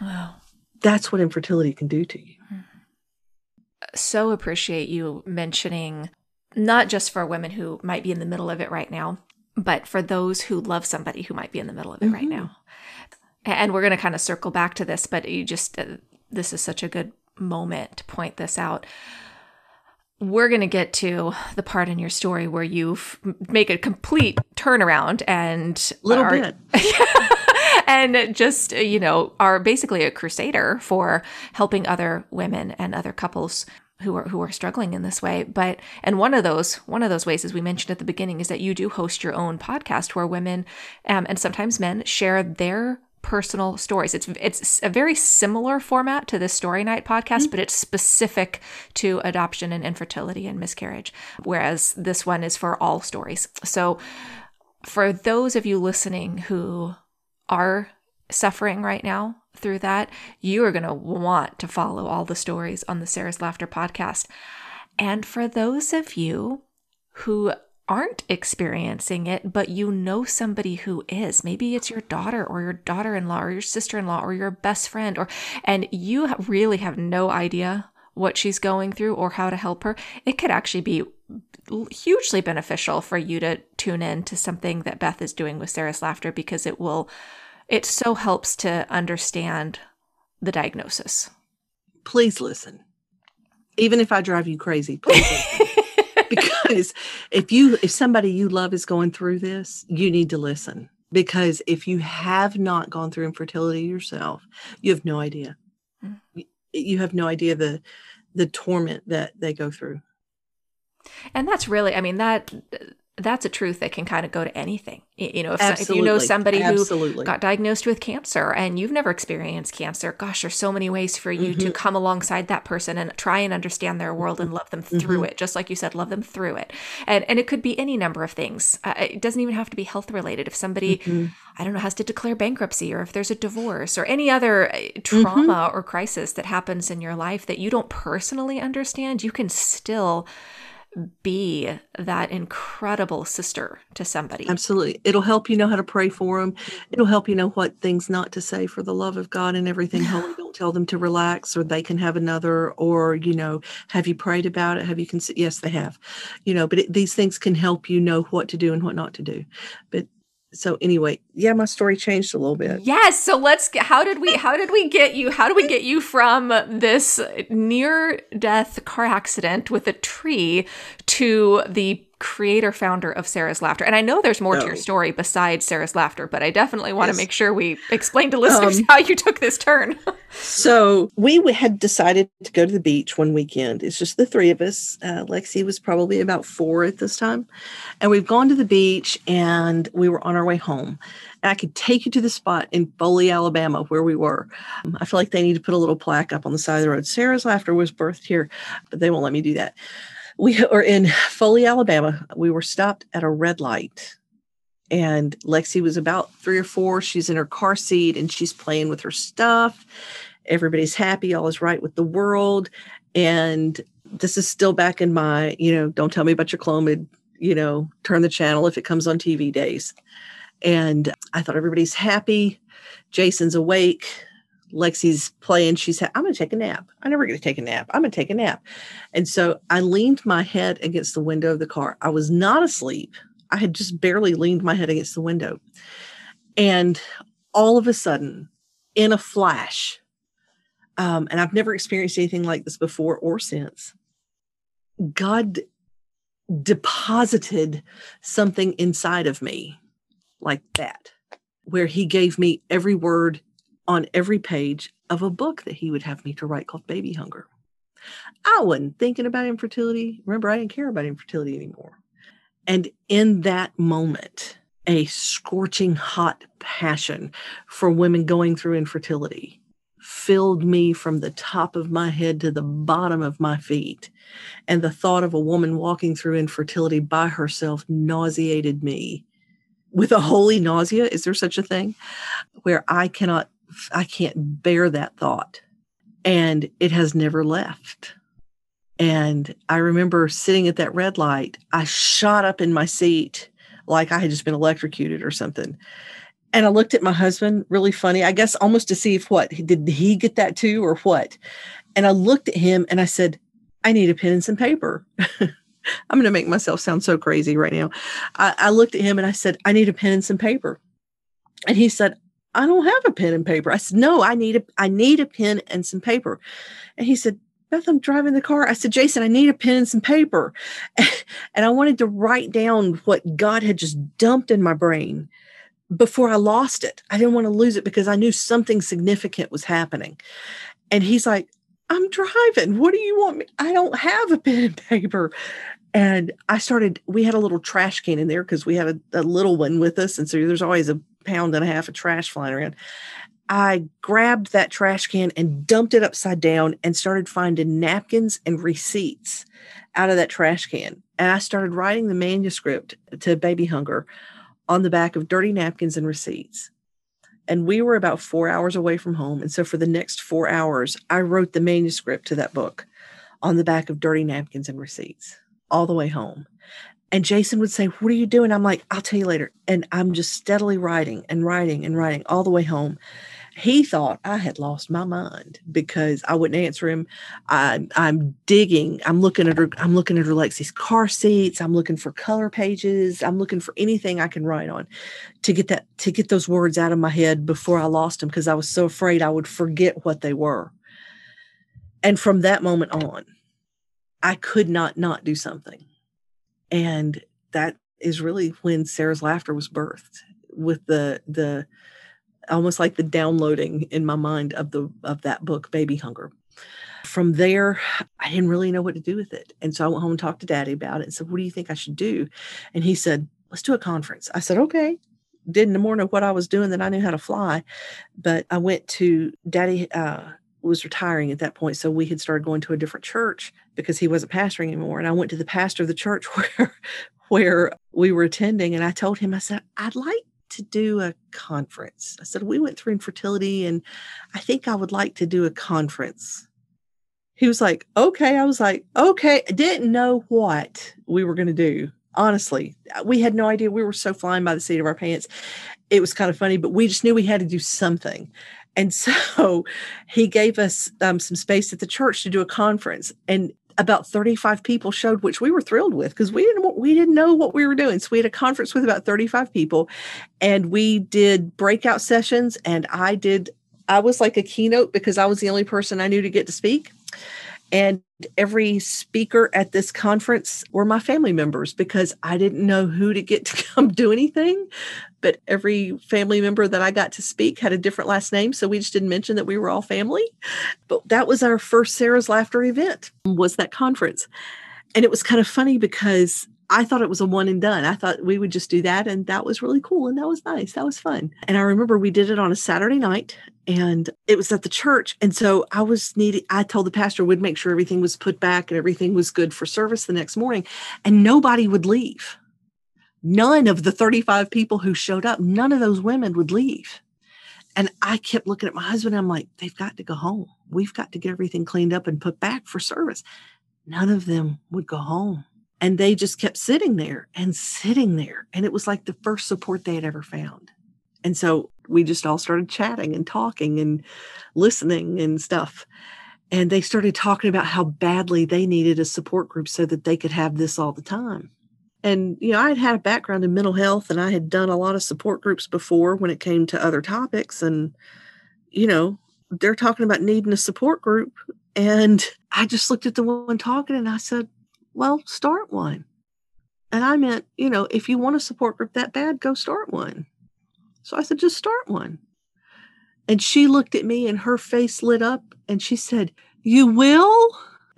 Wow. That's what infertility can do to you. Hmm. So appreciate you mentioning not just for women who might be in the middle of it right now, but for those who love somebody who might be in the middle of it mm-hmm. right now. And we're going to kind of circle back to this, but you just, uh, this is such a good moment to point this out. We're going to get to the part in your story where you make a complete turnaround and little are, bit. and just you know are basically a crusader for helping other women and other couples who are who are struggling in this way but and one of those one of those ways as we mentioned at the beginning is that you do host your own podcast where women um, and sometimes men share their personal stories it's it's a very similar format to the story night podcast mm-hmm. but it's specific to adoption and infertility and miscarriage whereas this one is for all stories so for those of you listening who are suffering right now through that, you are going to want to follow all the stories on the Sarah's Laughter podcast. And for those of you who aren't experiencing it, but you know somebody who is. Maybe it's your daughter or your daughter in law or your sister in law or your best friend, or, and you really have no idea what she's going through or how to help her. It could actually be hugely beneficial for you to tune in to something that Beth is doing with Sarah's Laughter because it will it so helps to understand the diagnosis. Please listen. Even if I drive you crazy, please because if you if somebody you love is going through this, you need to listen. Because if you have not gone through infertility yourself, you have no idea. Mm-hmm. You have no idea the the torment that they go through. And that's really, I mean, that that's a truth that can kind of go to anything. You know, if, if you know somebody Absolutely. who got diagnosed with cancer and you've never experienced cancer, gosh, there's so many ways for you mm-hmm. to come alongside that person and try and understand their world and love them through mm-hmm. it. Just like you said, love them through it. And and it could be any number of things. Uh, it doesn't even have to be health related. If somebody, mm-hmm. I don't know, has to declare bankruptcy or if there's a divorce or any other uh, trauma mm-hmm. or crisis that happens in your life that you don't personally understand, you can still be that incredible sister to somebody. Absolutely. It'll help you know how to pray for them. Mm-hmm. It'll help you know what things not to say for the love of God and everything. Holy, don't tell them to relax or they can have another, or, you know, have you prayed about it? Have you considered? Yes, they have, you know, but it, these things can help you know what to do and what not to do. But so anyway yeah my story changed a little bit. Yes so let's get how did we how did we get you how do we get you from this near death car accident with a tree to the creator founder of Sarah's Laughter. And I know there's more to your story besides Sarah's Laughter, but I definitely want yes. to make sure we explain to listeners um, how you took this turn. so we had decided to go to the beach one weekend. It's just the three of us. Uh, Lexi was probably about four at this time. And we've gone to the beach and we were on our way home. And I could take you to the spot in Foley, Alabama, where we were. Um, I feel like they need to put a little plaque up on the side of the road. Sarah's Laughter was birthed here, but they won't let me do that we were in Foley, Alabama. We were stopped at a red light. And Lexi was about three or four. She's in her car seat and she's playing with her stuff. Everybody's happy. All is right with the world. And this is still back in my, you know, don't tell me about your Clomid, you know, turn the channel if it comes on TV days. And I thought everybody's happy. Jason's awake. Lexi's playing. She said, I'm going to take a nap. I'm never going to take a nap. I'm going to take a nap. And so I leaned my head against the window of the car. I was not asleep. I had just barely leaned my head against the window. And all of a sudden, in a flash, um, and I've never experienced anything like this before or since, God deposited something inside of me like that, where He gave me every word on every page of a book that He would have me to write called Baby Hunger. I wasn't thinking about infertility. Remember, I didn't care about infertility anymore. And in that moment, a scorching hot passion for women going through infertility filled me from the top of my head to the bottom of my feet. And the thought of a woman walking through infertility by herself nauseated me with a holy nausea. Is there such a thing? Where I cannot, I can't bear that thought. And it has never left. And I remember sitting at that red light, I shot up in my seat like I had just been electrocuted or something. And I looked at my husband, really funny, I guess almost to see if what did he get that too or what. And I looked at him and I said, I need a pen and some paper. I'm going to make myself sound so crazy right now. I, I looked at him and I said, I need a pen and some paper. And he said, I don't have a pen and paper. I said, No, I need a I need a pen and some paper. And he said, Beth, I'm driving the car. I said, Jason, I need a pen and some paper. and I wanted to write down what God had just dumped in my brain before I lost it. I didn't want to lose it because I knew something significant was happening. And he's like, I'm driving. What do you want me? I don't have a pen and paper. And I started, we had a little trash can in there because we had a, a, little one with us. And so there's always a pound and a half of trash flying around. I grabbed that trash can and dumped it upside down and started finding napkins and receipts out of that trash can. And I started writing the manuscript to Baby Hunger on the back of dirty napkins and receipts. And we were about four hours away from home. And so for the next four hours, I wrote the manuscript to that book on the back of dirty napkins and receipts all the way home. And Jason would say, What are you doing? I'm like, I'll tell you later. And I'm just steadily writing and writing and writing all the way home he thought I had lost my mind because I wouldn't answer him. I, I'm digging. I'm looking at her. I'm looking at her Lexi's car seats. I'm looking for color pages. I'm looking for anything I can write on to get that to get those words out of my head before I lost them because I was so afraid I would forget what they were. And from that moment on, I could not not do something, and that is really when Sarah's laughter was birthed with the the almost like the downloading in my mind of the of that book baby hunger. From there i didn't really know what to do with it. And so i went home and talked to daddy about it and said what do you think i should do? And he said let's do a conference. I said okay. Didn't more know what i was doing than i knew how to fly but i went to daddy uh, was retiring at that point so we had started going to a different church because he wasn't pastoring anymore and i went to the pastor of the church where where we were attending and i told him i said i'd like to do a conference. I said, We went through infertility and I think I would like to do a conference. He was like, Okay. I was like, Okay. I didn't know what we were going to do. Honestly, we had no idea. We were so flying by the seat of our pants. It was kind of funny, but we just knew we had to do something. And so he gave us um, some space at the church to do a conference. And about 35 people showed which we were thrilled with because we didn't we didn't know what we were doing so we had a conference with about 35 people and we did breakout sessions and i did i was like a keynote because i was the only person i knew to get to speak and every speaker at this conference were my family members because I didn't know who to get to come do anything. But every family member that I got to speak had a different last name. So we just didn't mention that we were all family. But that was our first Sarah's Laughter event, was that conference. And it was kind of funny because I thought it was a one and done. I thought we would just do that. And that was really cool. And that was nice. That was fun. And I remember we did it on a Saturday night and it was at the church. And so I was needing, I told the pastor would make sure everything was put back and everything was good for service the next morning. And nobody would leave. None of the 35 people who showed up, none of those women would leave. And I kept looking at my husband. I'm like, they've got to go home. We've got to get everything cleaned up and put back for service. None of them would go home and they just kept sitting there and sitting there. And it was like the first support they had ever found. And so we just all started chatting and talking and listening and stuff. And they started talking about how badly they needed a support group so that they could have this all the time. And, you know, I had had a background in mental health and I had done a lot of support groups before when it came to other topics. And, you know, they're talking about needing a support group. And I just looked at the one talking and I said, well, start one. And I meant, you know, if you want a support group that bad, go start one. So I said, just start one. And she looked at me and her face lit up and she said, You will?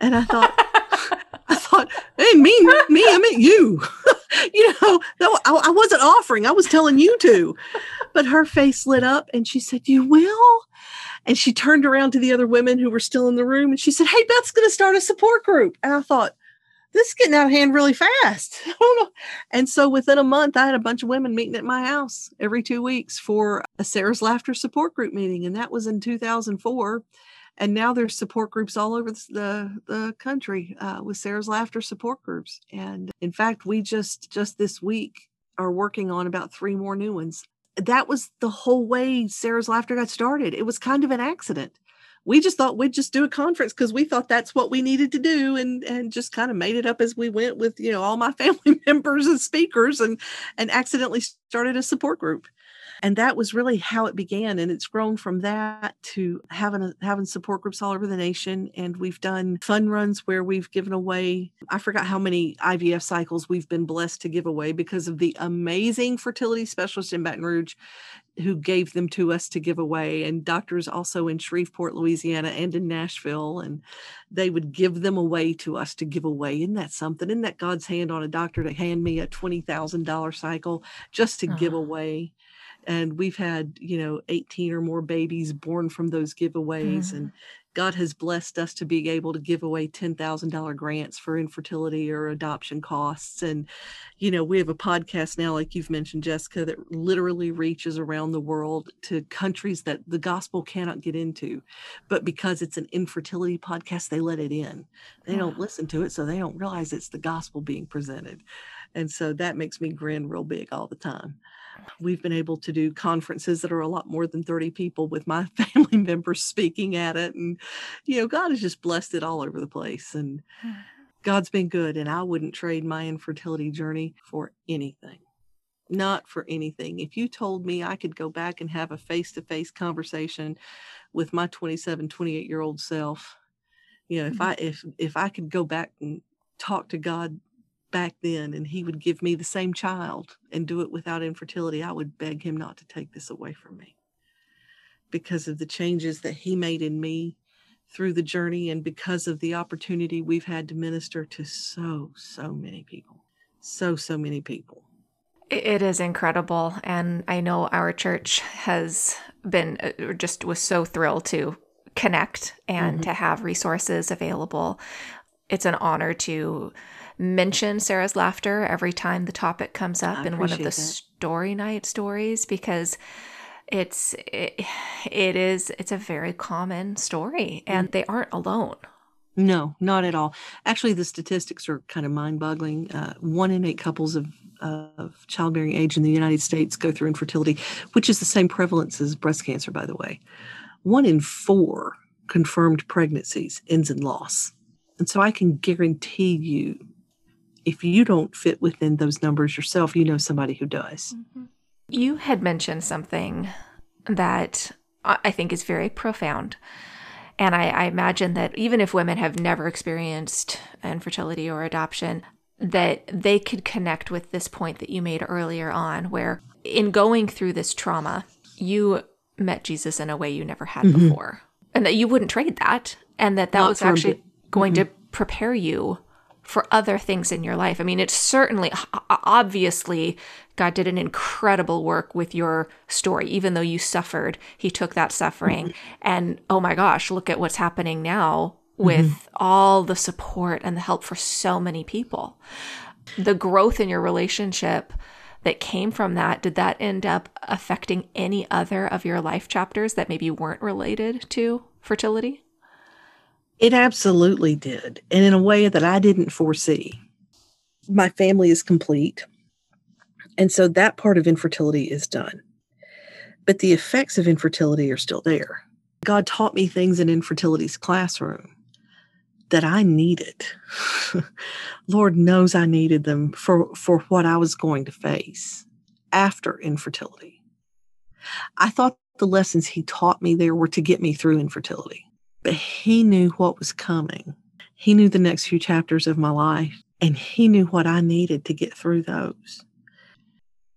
And I thought, I thought, hey, me, me, I meant you. you know, no, I, I wasn't offering, I was telling you to. But her face lit up and she said, You will? And she turned around to the other women who were still in the room and she said, Hey, Beth's going to start a support group. And I thought, this is getting out of hand really fast. and so within a month, I had a bunch of women meeting at my house every two weeks for a Sarah's Laughter support group meeting. And that was in 2004. And now there's support groups all over the, the country uh, with Sarah's Laughter support groups. And in fact, we just just this week are working on about three more new ones. That was the whole way Sarah's Laughter got started. It was kind of an accident we just thought we'd just do a conference because we thought that's what we needed to do and and just kind of made it up as we went with you know all my family members and speakers and and accidentally started a support group. And that was really how it began and it's grown from that to having a, having support groups all over the nation. And we've done fun runs where we've given away i forgot how many ivf cycles we've been blessed to give away because of the amazing fertility specialist in baton rouge who gave them to us to give away and doctors also in shreveport louisiana and in nashville and they would give them away to us to give away. Isn't that something? Isn't that god's hand on a doctor to hand me a $20000 cycle just to uh-huh. give away? And we've had you know 18 or more babies born from those giveaways and god has blessed us to be able to give away $10000 grants for infertility or adoption costs and you know we have a podcast now like you've mentioned jessica that literally reaches around the world to countries that the gospel cannot get into but because it's an infertility podcast they let it in they yeah. don't ah. listen to it so they don't realize it's the gospel being presented and so that makes me grin real big all the time We've been able to do conferences that are a lot more than 30 people with my family members speaking at it. And, you know, God has just blessed it all over the place. And God's been good. And I wouldn't trade my infertility journey for anything. Not for anything. If you told me I could go back and have a face to face conversation with my 27, 28 year old self, you know, if mm-hmm. I if if I could go back and talk to God back then and he would give me the same child and do it without infertility, I would beg him not to take this away from me because of the changes that he made in me through the journey and because of the opportunity we've had to minister to so, so many people. So, so many people. It is incredible. And I know our church has been uh, just was so thrilled to connect and mm-hmm. to have resources available. It's an honor to mention Sarah's laughter every time the topic comes up in one of the that. story night stories because it's it, it is it's a very common story and mm. they aren't alone. No not at all. Actually the statistics are kind of mind-boggling. Uh, one in eight couples of of childbearing age in the united states go through infertility which is the same prevalence as breast cancer by the way. One in four confirmed pregnancies ends in loss. And so i can guarantee you if you don't fit within those numbers yourself, you know somebody who does. Mm-hmm. You had mentioned something that I think is very profound. And I, I, imagine that even if women have never experienced infertility or adoption, that they could connect with this point that you made earlier on, where in going through this trauma, you met Jesus in a way you never had mm-hmm. before, and that you wouldn't trade that, and that that Not was actually going mm-hmm. to prepare you for other things in your life. I mean, it's certainly, obviously, God did an incredible work with your story. Even though you suffered, He took that suffering. Mm-hmm. And oh my gosh, look at what's happening now with mm-hmm. all the support and the help for so many people. The growth in your relationship that came from that, did that end up affecting any other of your life chapters that maybe weren't related to fertility? It absolutely did, and in a way that I didn't foresee. My family is complete. And so that part of infertility is done. but the effects of infertility are still there. God taught me things in infertility's classroom that I needed. Lord knows I needed them for, for what I was going to face after infertility. I thought the lessons he taught me there were to get me through infertility, but he knew what was coming. He knew the next few chapters of my life, and he knew what I needed to get through those.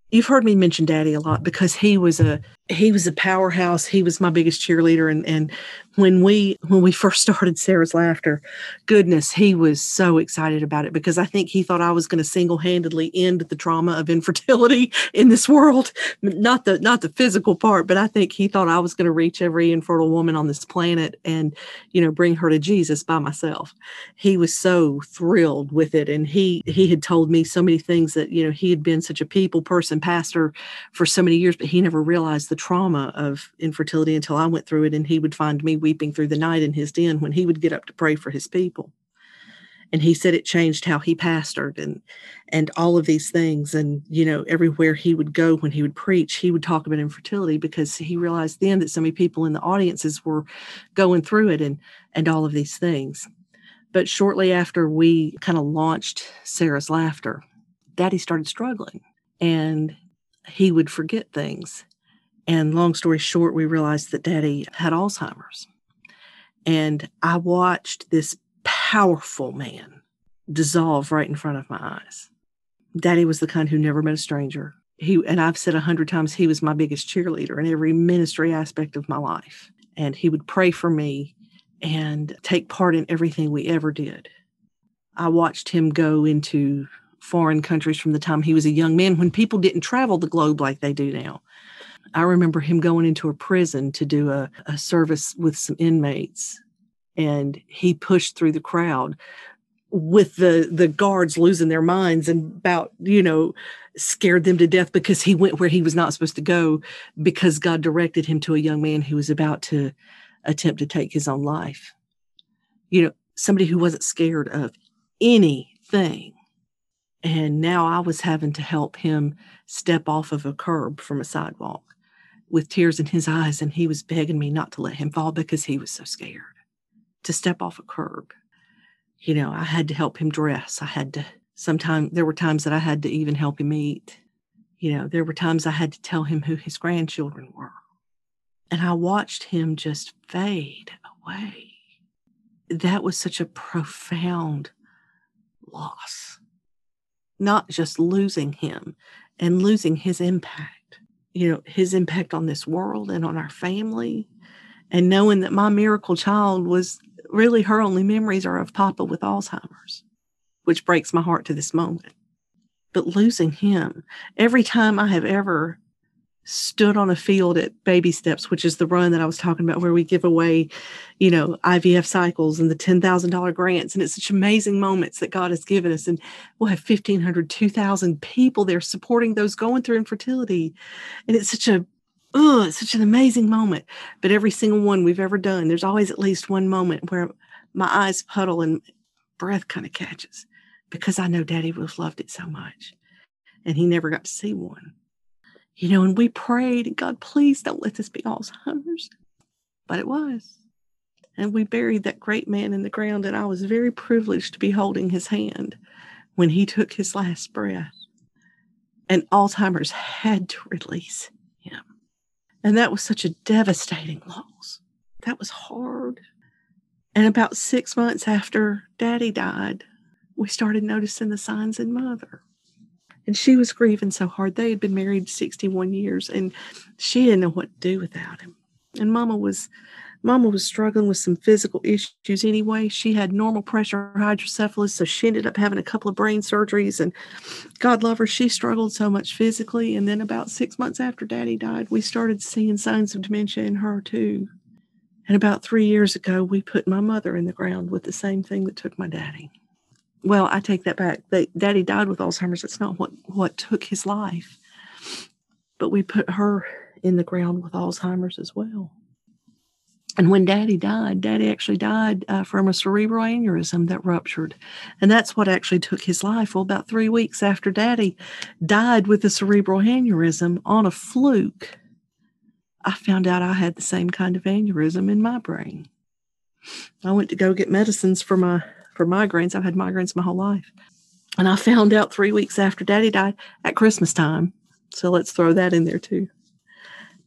You've heard me mention daddy a lot because he was a he was a powerhouse. He was my biggest cheerleader. And and when we when we first started Sarah's Laughter, goodness, he was so excited about it because I think he thought I was going to single-handedly end the trauma of infertility in this world. Not the not the physical part, but I think he thought I was going to reach every infertile woman on this planet and, you know, bring her to Jesus by myself. He was so thrilled with it. And he he had told me so many things that, you know, he had been such a people person pastor for so many years, but he never realized the trauma of infertility until I went through it. And he would find me weeping through the night in his den when he would get up to pray for his people. And he said it changed how he pastored and and all of these things. And you know, everywhere he would go when he would preach, he would talk about infertility because he realized then that so many people in the audiences were going through it and and all of these things. But shortly after we kind of launched Sarah's Laughter, Daddy started struggling and he would forget things and long story short, we realized that daddy had Alzheimer's. And I watched this powerful man dissolve right in front of my eyes. Daddy was the kind who never met a stranger. He and I've said a hundred times he was my biggest cheerleader in every ministry aspect of my life. And he would pray for me and take part in everything we ever did. I watched him go into foreign countries from the time he was a young man when people didn't travel the globe like they do now. I remember him going into a prison to do a, a service with some inmates, and he pushed through the crowd with the the guards losing their minds and about you know scared them to death because he went where he was not supposed to go because God directed him to a young man who was about to attempt to take his own life. You know, somebody who wasn't scared of anything. And now I was having to help him step off of a curb from a sidewalk with tears in his eyes, and he was begging me not to let him fall because he was so scared to step off a curb. You know, I had to help him dress. I had to, sometimes, there were times that I had to even help him eat. You know, there were times I had to tell him who his grandchildren were. And I watched him just fade away. That was such a profound loss. Not just losing him and losing his impact you know, his impact on this world and on our family. And knowing that my miracle child was really her only memories are of Papa with Alzheimer's, which breaks my heart to this moment. But losing him, every time I have ever stood on a field at Baby Steps, which is the run that I was talking about, where we give away, you know, IVF cycles and the $10,000 grants. And it's such amazing moments that God has given us. And we'll have 1,500, 2,000 people there supporting those going through infertility. And it's such a, oh, it's such an amazing moment. But every single one we've ever done, there's always at least one moment where my eyes puddle and breath kind of catches because I know Daddy have loved it so much. And he never got to see one. You know, and we prayed, and God, please don't let this be Alzheimer's. But it was. And we buried that great man in the ground, and I was very privileged to be holding his hand when he took his last breath. And Alzheimer's had to release him. And that was such a devastating loss. That was hard. And about six months after daddy died, we started noticing the signs in mother and she was grieving so hard. They had been married 61 years and she didn't know what to do without him. And mama was mama was struggling with some physical issues anyway. She had normal pressure hydrocephalus, so she ended up having a couple of brain surgeries and God love her, she struggled so much physically. And then about six months after daddy died, we started seeing signs of dementia in her too. And about three years ago, we put my mother in the ground with the same thing that took my daddy well, I take that back. Daddy died with Alzheimer's. That's not what what took his life. But we put her in the ground with Alzheimer's as well. And when Daddy died, Daddy actually died uh, from a cerebral aneurysm that ruptured, and that's what actually took his life. Well, about three weeks after Daddy died with a cerebral aneurysm on a fluke, I found out I had the same kind of aneurysm in my brain. I went to go get medicines for my for migraines. I've had migraines my whole life. And I found out three weeks after daddy died at Christmas time. So let's throw that in there too.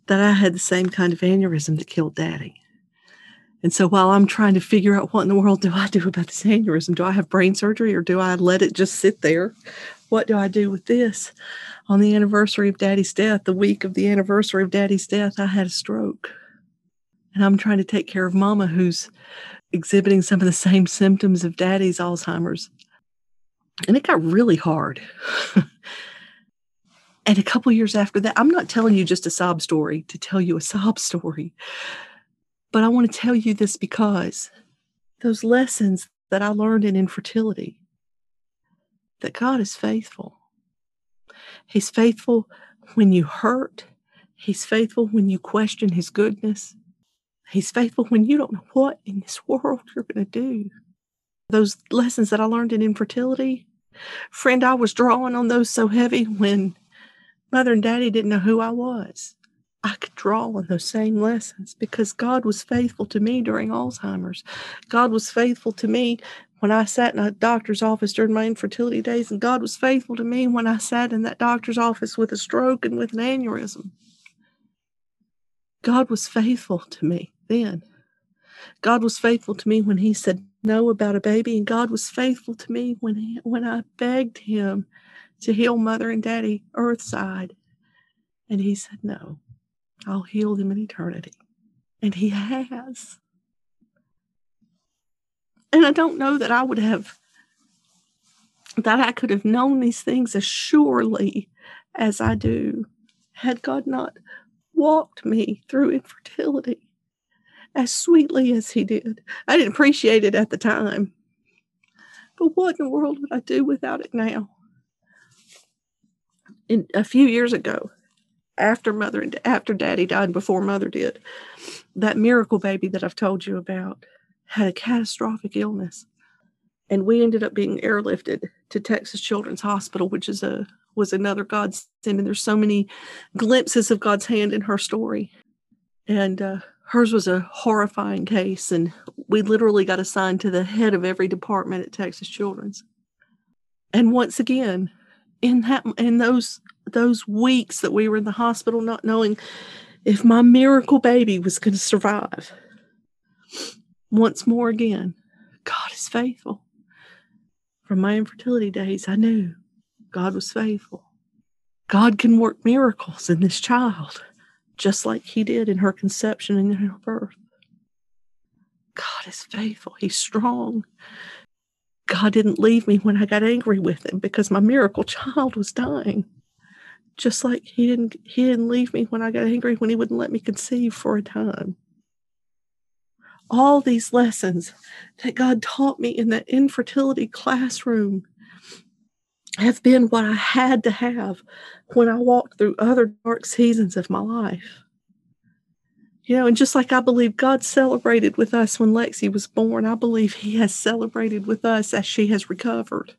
That I had the same kind of aneurysm that killed daddy. And so while I'm trying to figure out what in the world do I do about this aneurysm, do I have brain surgery or do I let it just sit there? What do I do with this? On the anniversary of daddy's death, the week of the anniversary of daddy's death, I had a stroke. And I'm trying to take care of mama who's exhibiting some of the same symptoms of daddy's Alzheimer's. And it got really hard. and a couple years after that, I'm not telling you just a sob story to tell you a sob story, but I want to tell you this because those lessons that I learned in infertility, that God is faithful. He's faithful when you hurt, He's faithful when you question His goodness. He's faithful when you don't know what in this world you're going to do. Those lessons that I learned in infertility, friend, I was drawing on those so heavy when mother and daddy didn't know who I was. I could draw on those same lessons because God was faithful to me during Alzheimer's. God was faithful to me when I sat in a doctor's office during my infertility days, and God was faithful to me when I sat in that doctor's office with a stroke and with an aneurysm. God was faithful to me then. God was faithful to me when He said no about a baby, and God was faithful to me when he, when I begged Him to heal Mother and Daddy Earthside, and He said no. I'll heal them in eternity, and He has. And I don't know that I would have that I could have known these things as surely as I do had God not walked me through infertility as sweetly as he did. I didn't appreciate it at the time. But what in the world would I do without it now? In a few years ago, after mother and after daddy died before mother did, that miracle baby that I've told you about had a catastrophic illness. And we ended up being airlifted to Texas Children's Hospital, which is a was another God's sin. And there's so many glimpses of God's hand in her story. And uh, hers was a horrifying case and we literally got assigned to the head of every department at texas children's and once again in that in those those weeks that we were in the hospital not knowing if my miracle baby was going to survive once more again god is faithful from my infertility days i knew god was faithful god can work miracles in this child just like he did in her conception and in her birth. God is faithful. He's strong. God didn't leave me when I got angry with him because my miracle child was dying. Just like he didn't he didn't leave me when I got angry when he wouldn't let me conceive for a time. All these lessons that God taught me in that infertility classroom have been what I had to have when I walked through other dark seasons of my life. You know, and just like I believe God celebrated with us when Lexi was born, I believe He has celebrated with us as she has recovered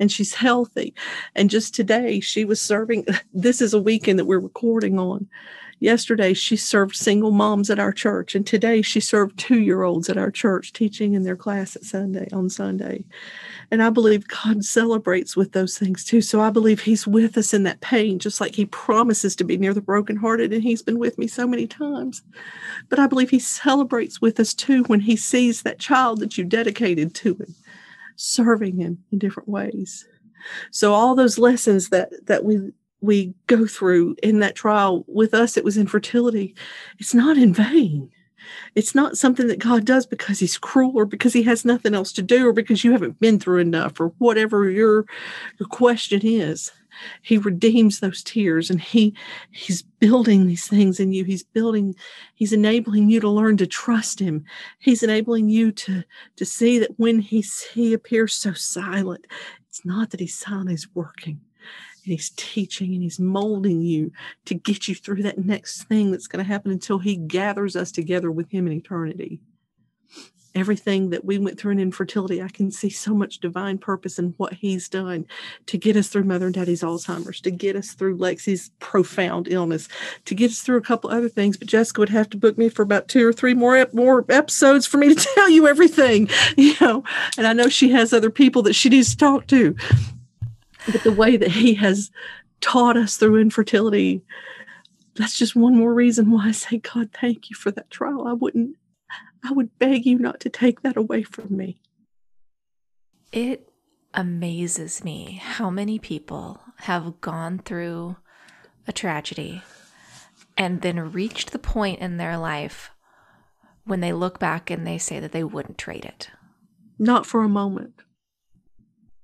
and she's healthy. And just today, she was serving. This is a weekend that we're recording on. Yesterday, she served single moms at our church, and today she served two year olds at our church, teaching in their class at Sunday on Sunday. And I believe God celebrates with those things too. So I believe He's with us in that pain, just like He promises to be near the brokenhearted, and He's been with me so many times. But I believe He celebrates with us too when He sees that child that you dedicated to Him, serving Him in different ways. So all those lessons that that we we go through in that trial with us it was infertility. It's not in vain. It's not something that god does because he's cruel or because he has nothing else to do or because you haven't been through enough or whatever your your question is. He redeems those tears and he he's building these things in you. He's building he's enabling you to learn to trust him. He's enabling you to to see that when he he appears so silent it's not that he's silent he's working and he's teaching and he's molding you to get you through that next thing that's going to happen until he gathers us together with him in eternity. everything that we went through in infertility, I can see so much divine purpose in what he's done to get us through mother and daddy's Alzheimer's, to get us through Lexi's profound illness, to get us through a couple other things. But Jessica would have to book me for about two or three more ep- more episodes for me to tell you everything, you know. And I know she has other people that she needs to talk to. But the way that he has taught us through infertility, that's just one more reason why I say, God, thank you for that trial. I wouldn't I would beg you not to take that away from me. It amazes me how many people have gone through a tragedy and then reached the point in their life when they look back and they say that they wouldn't trade it. Not for a moment.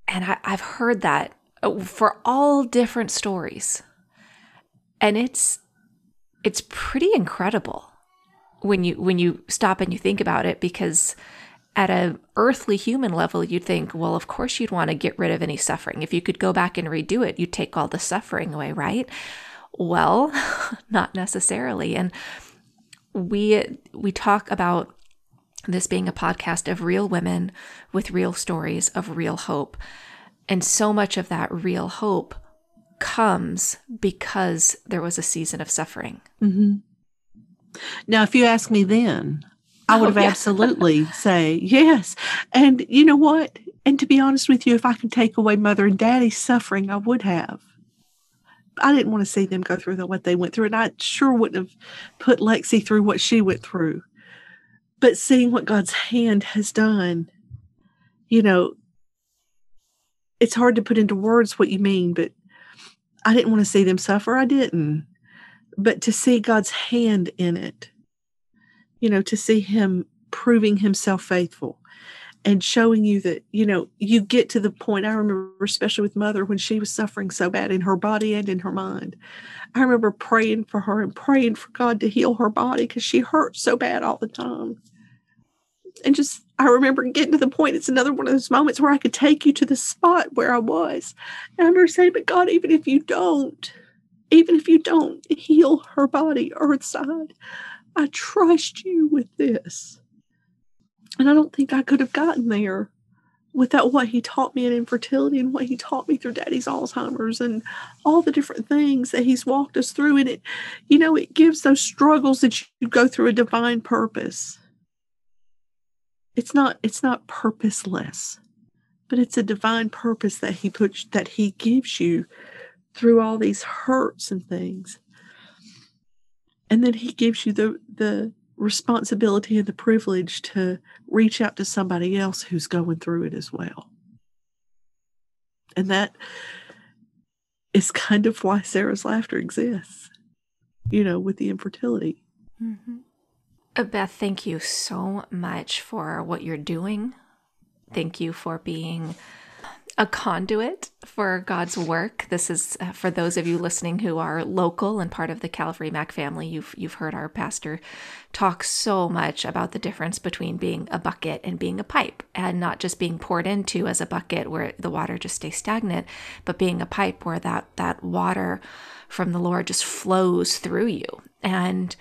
And I, have heard that Uh, for all different stories. And it's it's pretty incredible when you when you stop and you think about it because at a earthly human level you'd think well of course you'd want to get rid of any suffering. If you could go back and redo it you'd take all the suffering away right? Well not necessarily. And we we talk about this being a podcast of real women with real stories of real hope and so much of that real hope comes because there was a season of suffering mm-hmm. Now, if you ask me then, I would oh, have yeah. absolutely say yes. And you know what? And to be honest with you, if I could take away mother and daddy's suffering, I would have. I didn't want to see them go through what they went through, and I sure wouldn't have put Lexi through what she went through. But seeing what God's hand has done, you know, it's hard to put into words what you mean, but I didn't want to see them suffer. I didn't mm. but to see God's hand in it, you know, to see Him proving Himself faithful and showing you that, you know, you get to the point. I remember, especially with Mother, when she was suffering so bad in her body and in her mind. I remember praying for her and praying for God to heal her body because she hurt so bad all the time. And just, I remember getting to the point, it's another one of those moments where I could take you to the spot where I was. And I remember saying, but God, even if you don't, even if you don't heal her body earthside, I trust you with this. And I don't think I could have gotten there without what he taught me in infertility and what he taught me through daddy's Alzheimer's and all the different things that he's walked us through. And it, you know, it gives those struggles that you go through a divine purpose. It's not, it's not purposeless, but it's a divine purpose that he puts that he gives you through all these hurts and things. And then he gives you the, the responsibility and the privilege to reach out to somebody else who's going through it as well. And that is kind of why Sarah's laughter exists, you know, with the infertility. Mm-hmm. Beth, thank you so much for what you're doing. Thank you for being a conduit for God's work. This is uh, for those of you listening who are local and part of the Calvary Mac family. You've you've heard our pastor talk so much about the difference between being a bucket and being a pipe, and not just being poured into as a bucket where the water just stays stagnant, but being a pipe where that that water from the Lord just flows through you. And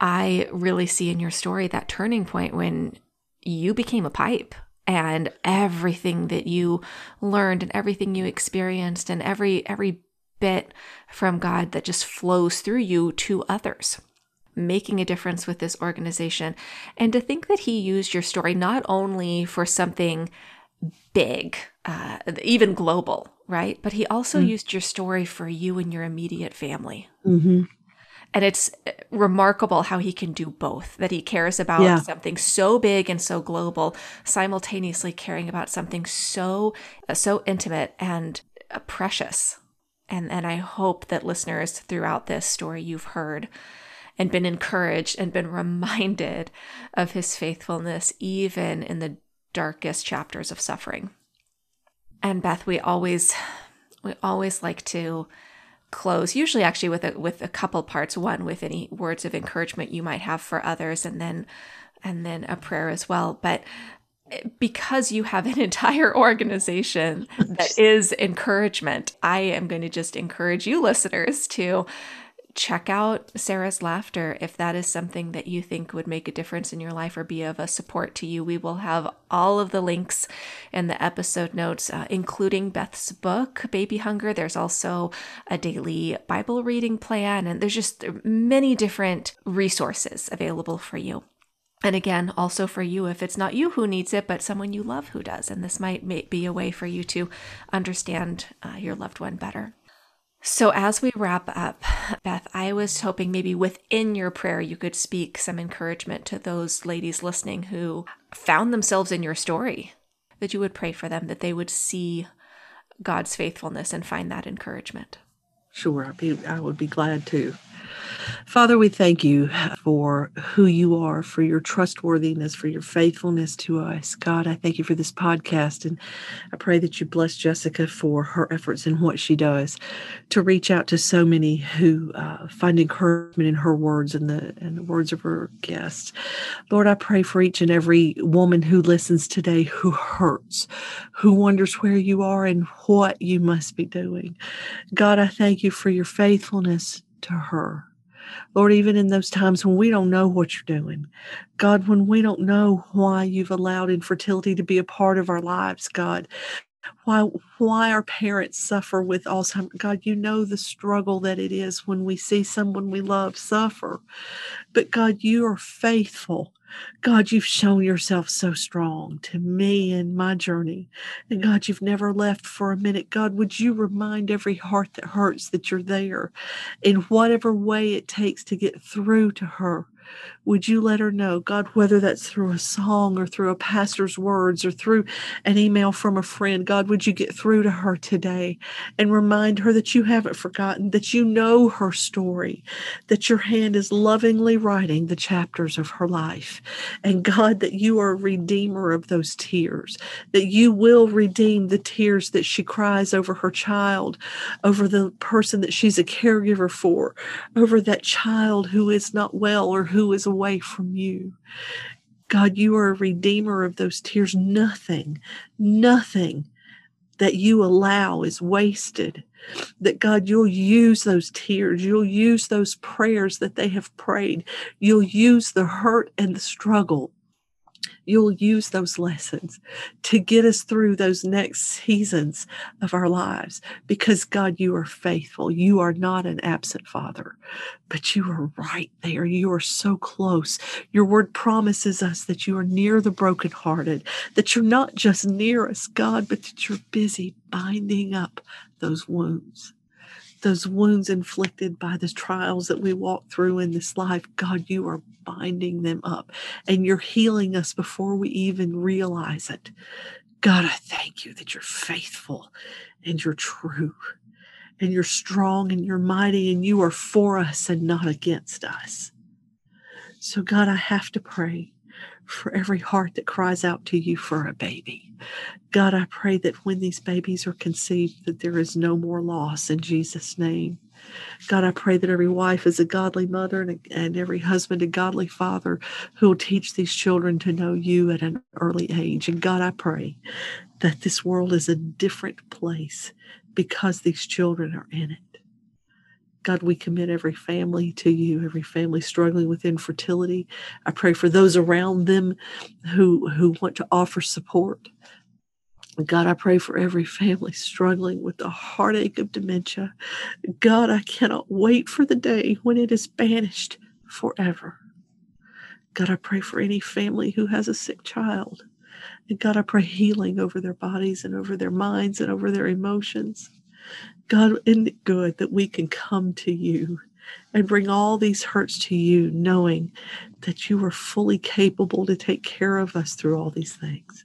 I really see in your story that turning point when you became a pipe and everything that you learned and everything you experienced and every every bit from God that just flows through you to others making a difference with this organization and to think that he used your story not only for something big uh, even global right but he also mm-hmm. used your story for you and your immediate family mm-hmm. And it's uh, remarkable how he can do both, that he cares about yeah. something so big and so global, simultaneously caring about something so, uh, so intimate and uh, precious. And, and I hope that listeners throughout this story you've heard and been encouraged and been reminded of his faithfulness, even in the darkest chapters of suffering. And Beth, we always, we always like to close usually actually with a with a couple parts. One with any words of encouragement you might have for others and then and then a prayer as well. But eh, because you have an entire organization that is encouragement i am going to just encourage you listeners to check out Sarah's Laughter if that is something that you think would make a difference in your life or be of a support to you. We will have all of the links in the episode notes, uh, including Beth's book, Baby Hunger. There's also a daily Bible reading plan, and there's just many different resources available for you. And again, also for you, if it's not you who needs it, but someone you love who does. And this might be a way for you to understand uh, your loved one better. So, as we wrap up, Beth, I was hoping maybe within your prayer you could speak some encouragement to those ladies listening who found themselves in your story, that you would pray for them, that they would see God's faithfulness and find that encouragement. Sure, I'd be, I would be glad to. Father, we thank you for who you are, for your trustworthiness, for your faithfulness to us. God, I thank you for this podcast. And I pray that you bless Jessica for her efforts and what she does to reach out to so many who uh, find encouragement in her words and the, and the words of her guests. Lord, I pray for each and every woman who listens today who hurts, who wonders where you are and what you must be doing. God, I thank you for your faithfulness to her. Lord, even in those times when we don't know what you're doing, God, when we don't know why you've allowed infertility to be a part of our lives, God, why why our parents suffer with Alzheimer's. God, you know the struggle that it is when we see someone we love suffer. But God, you are faithful God, you've shown yourself so strong to me in my journey. And God, you've never left for a minute. God, would you remind every heart that hurts that you're there in whatever way it takes to get through to her? Would you let her know, God, whether that's through a song or through a pastor's words or through an email from a friend, God, would you get through to her today and remind her that you haven't forgotten, that you know her story, that your hand is lovingly writing the chapters of her life. And God, that you are a redeemer of those tears, that you will redeem the tears that she cries over her child, over the person that she's a caregiver for, over that child who is not well or who is away from you. God, you are a redeemer of those tears. Nothing, nothing that you allow is wasted. That God, you'll use those tears, you'll use those prayers that they have prayed, you'll use the hurt and the struggle you'll use those lessons to get us through those next seasons of our lives because God, you are faithful. You are not an absent father, but you are right there. You are so close. Your word promises us that you are near the brokenhearted, that you're not just near us, God, but that you're busy binding up those wounds those wounds inflicted by the trials that we walk through in this life, God, you are binding them up and you're healing us before we even realize it. God, I thank you that you're faithful and you're true and you're strong and you're mighty and you are for us and not against us. So, God, I have to pray for every heart that cries out to you for a baby. God, I pray that when these babies are conceived, that there is no more loss in Jesus' name. God, I pray that every wife is a godly mother and, and every husband a godly father who will teach these children to know you at an early age. And God, I pray that this world is a different place because these children are in it. God, we commit every family to you, every family struggling with infertility. I pray for those around them who, who want to offer support. God, I pray for every family struggling with the heartache of dementia. God, I cannot wait for the day when it is banished forever. God, I pray for any family who has a sick child. And God, I pray healing over their bodies and over their minds and over their emotions. God, isn't it good that we can come to you and bring all these hurts to you, knowing that you are fully capable to take care of us through all these things?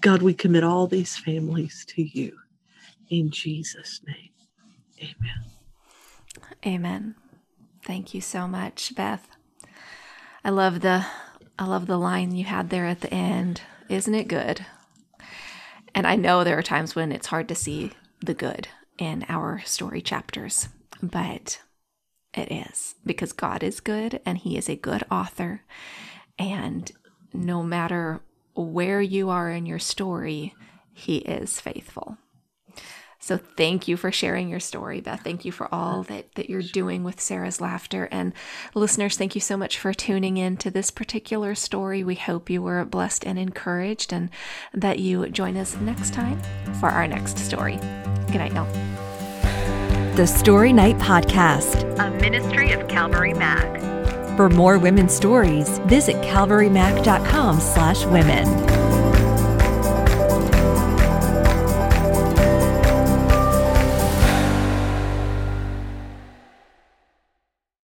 God, we commit all these families to you. In Jesus' name, amen. Amen. Thank you so much, Beth. I love the I love the line you had there at the end. Isn't it good? And I know there are times when it's hard to see the good in our story chapters, but it is because God is good and He is a good author. And no matter where you are in your story, He is faithful. So thank you for sharing your story, Beth. Thank you for all that, that you're doing with Sarah's Laughter. And listeners, thank you so much for tuning in to this particular story. We hope you were blessed and encouraged and that you join us next time for our next story. Good night, y'all. The Story Night Podcast, a ministry of Calvary Mac. For more women's stories, visit calvarymac.com slash women.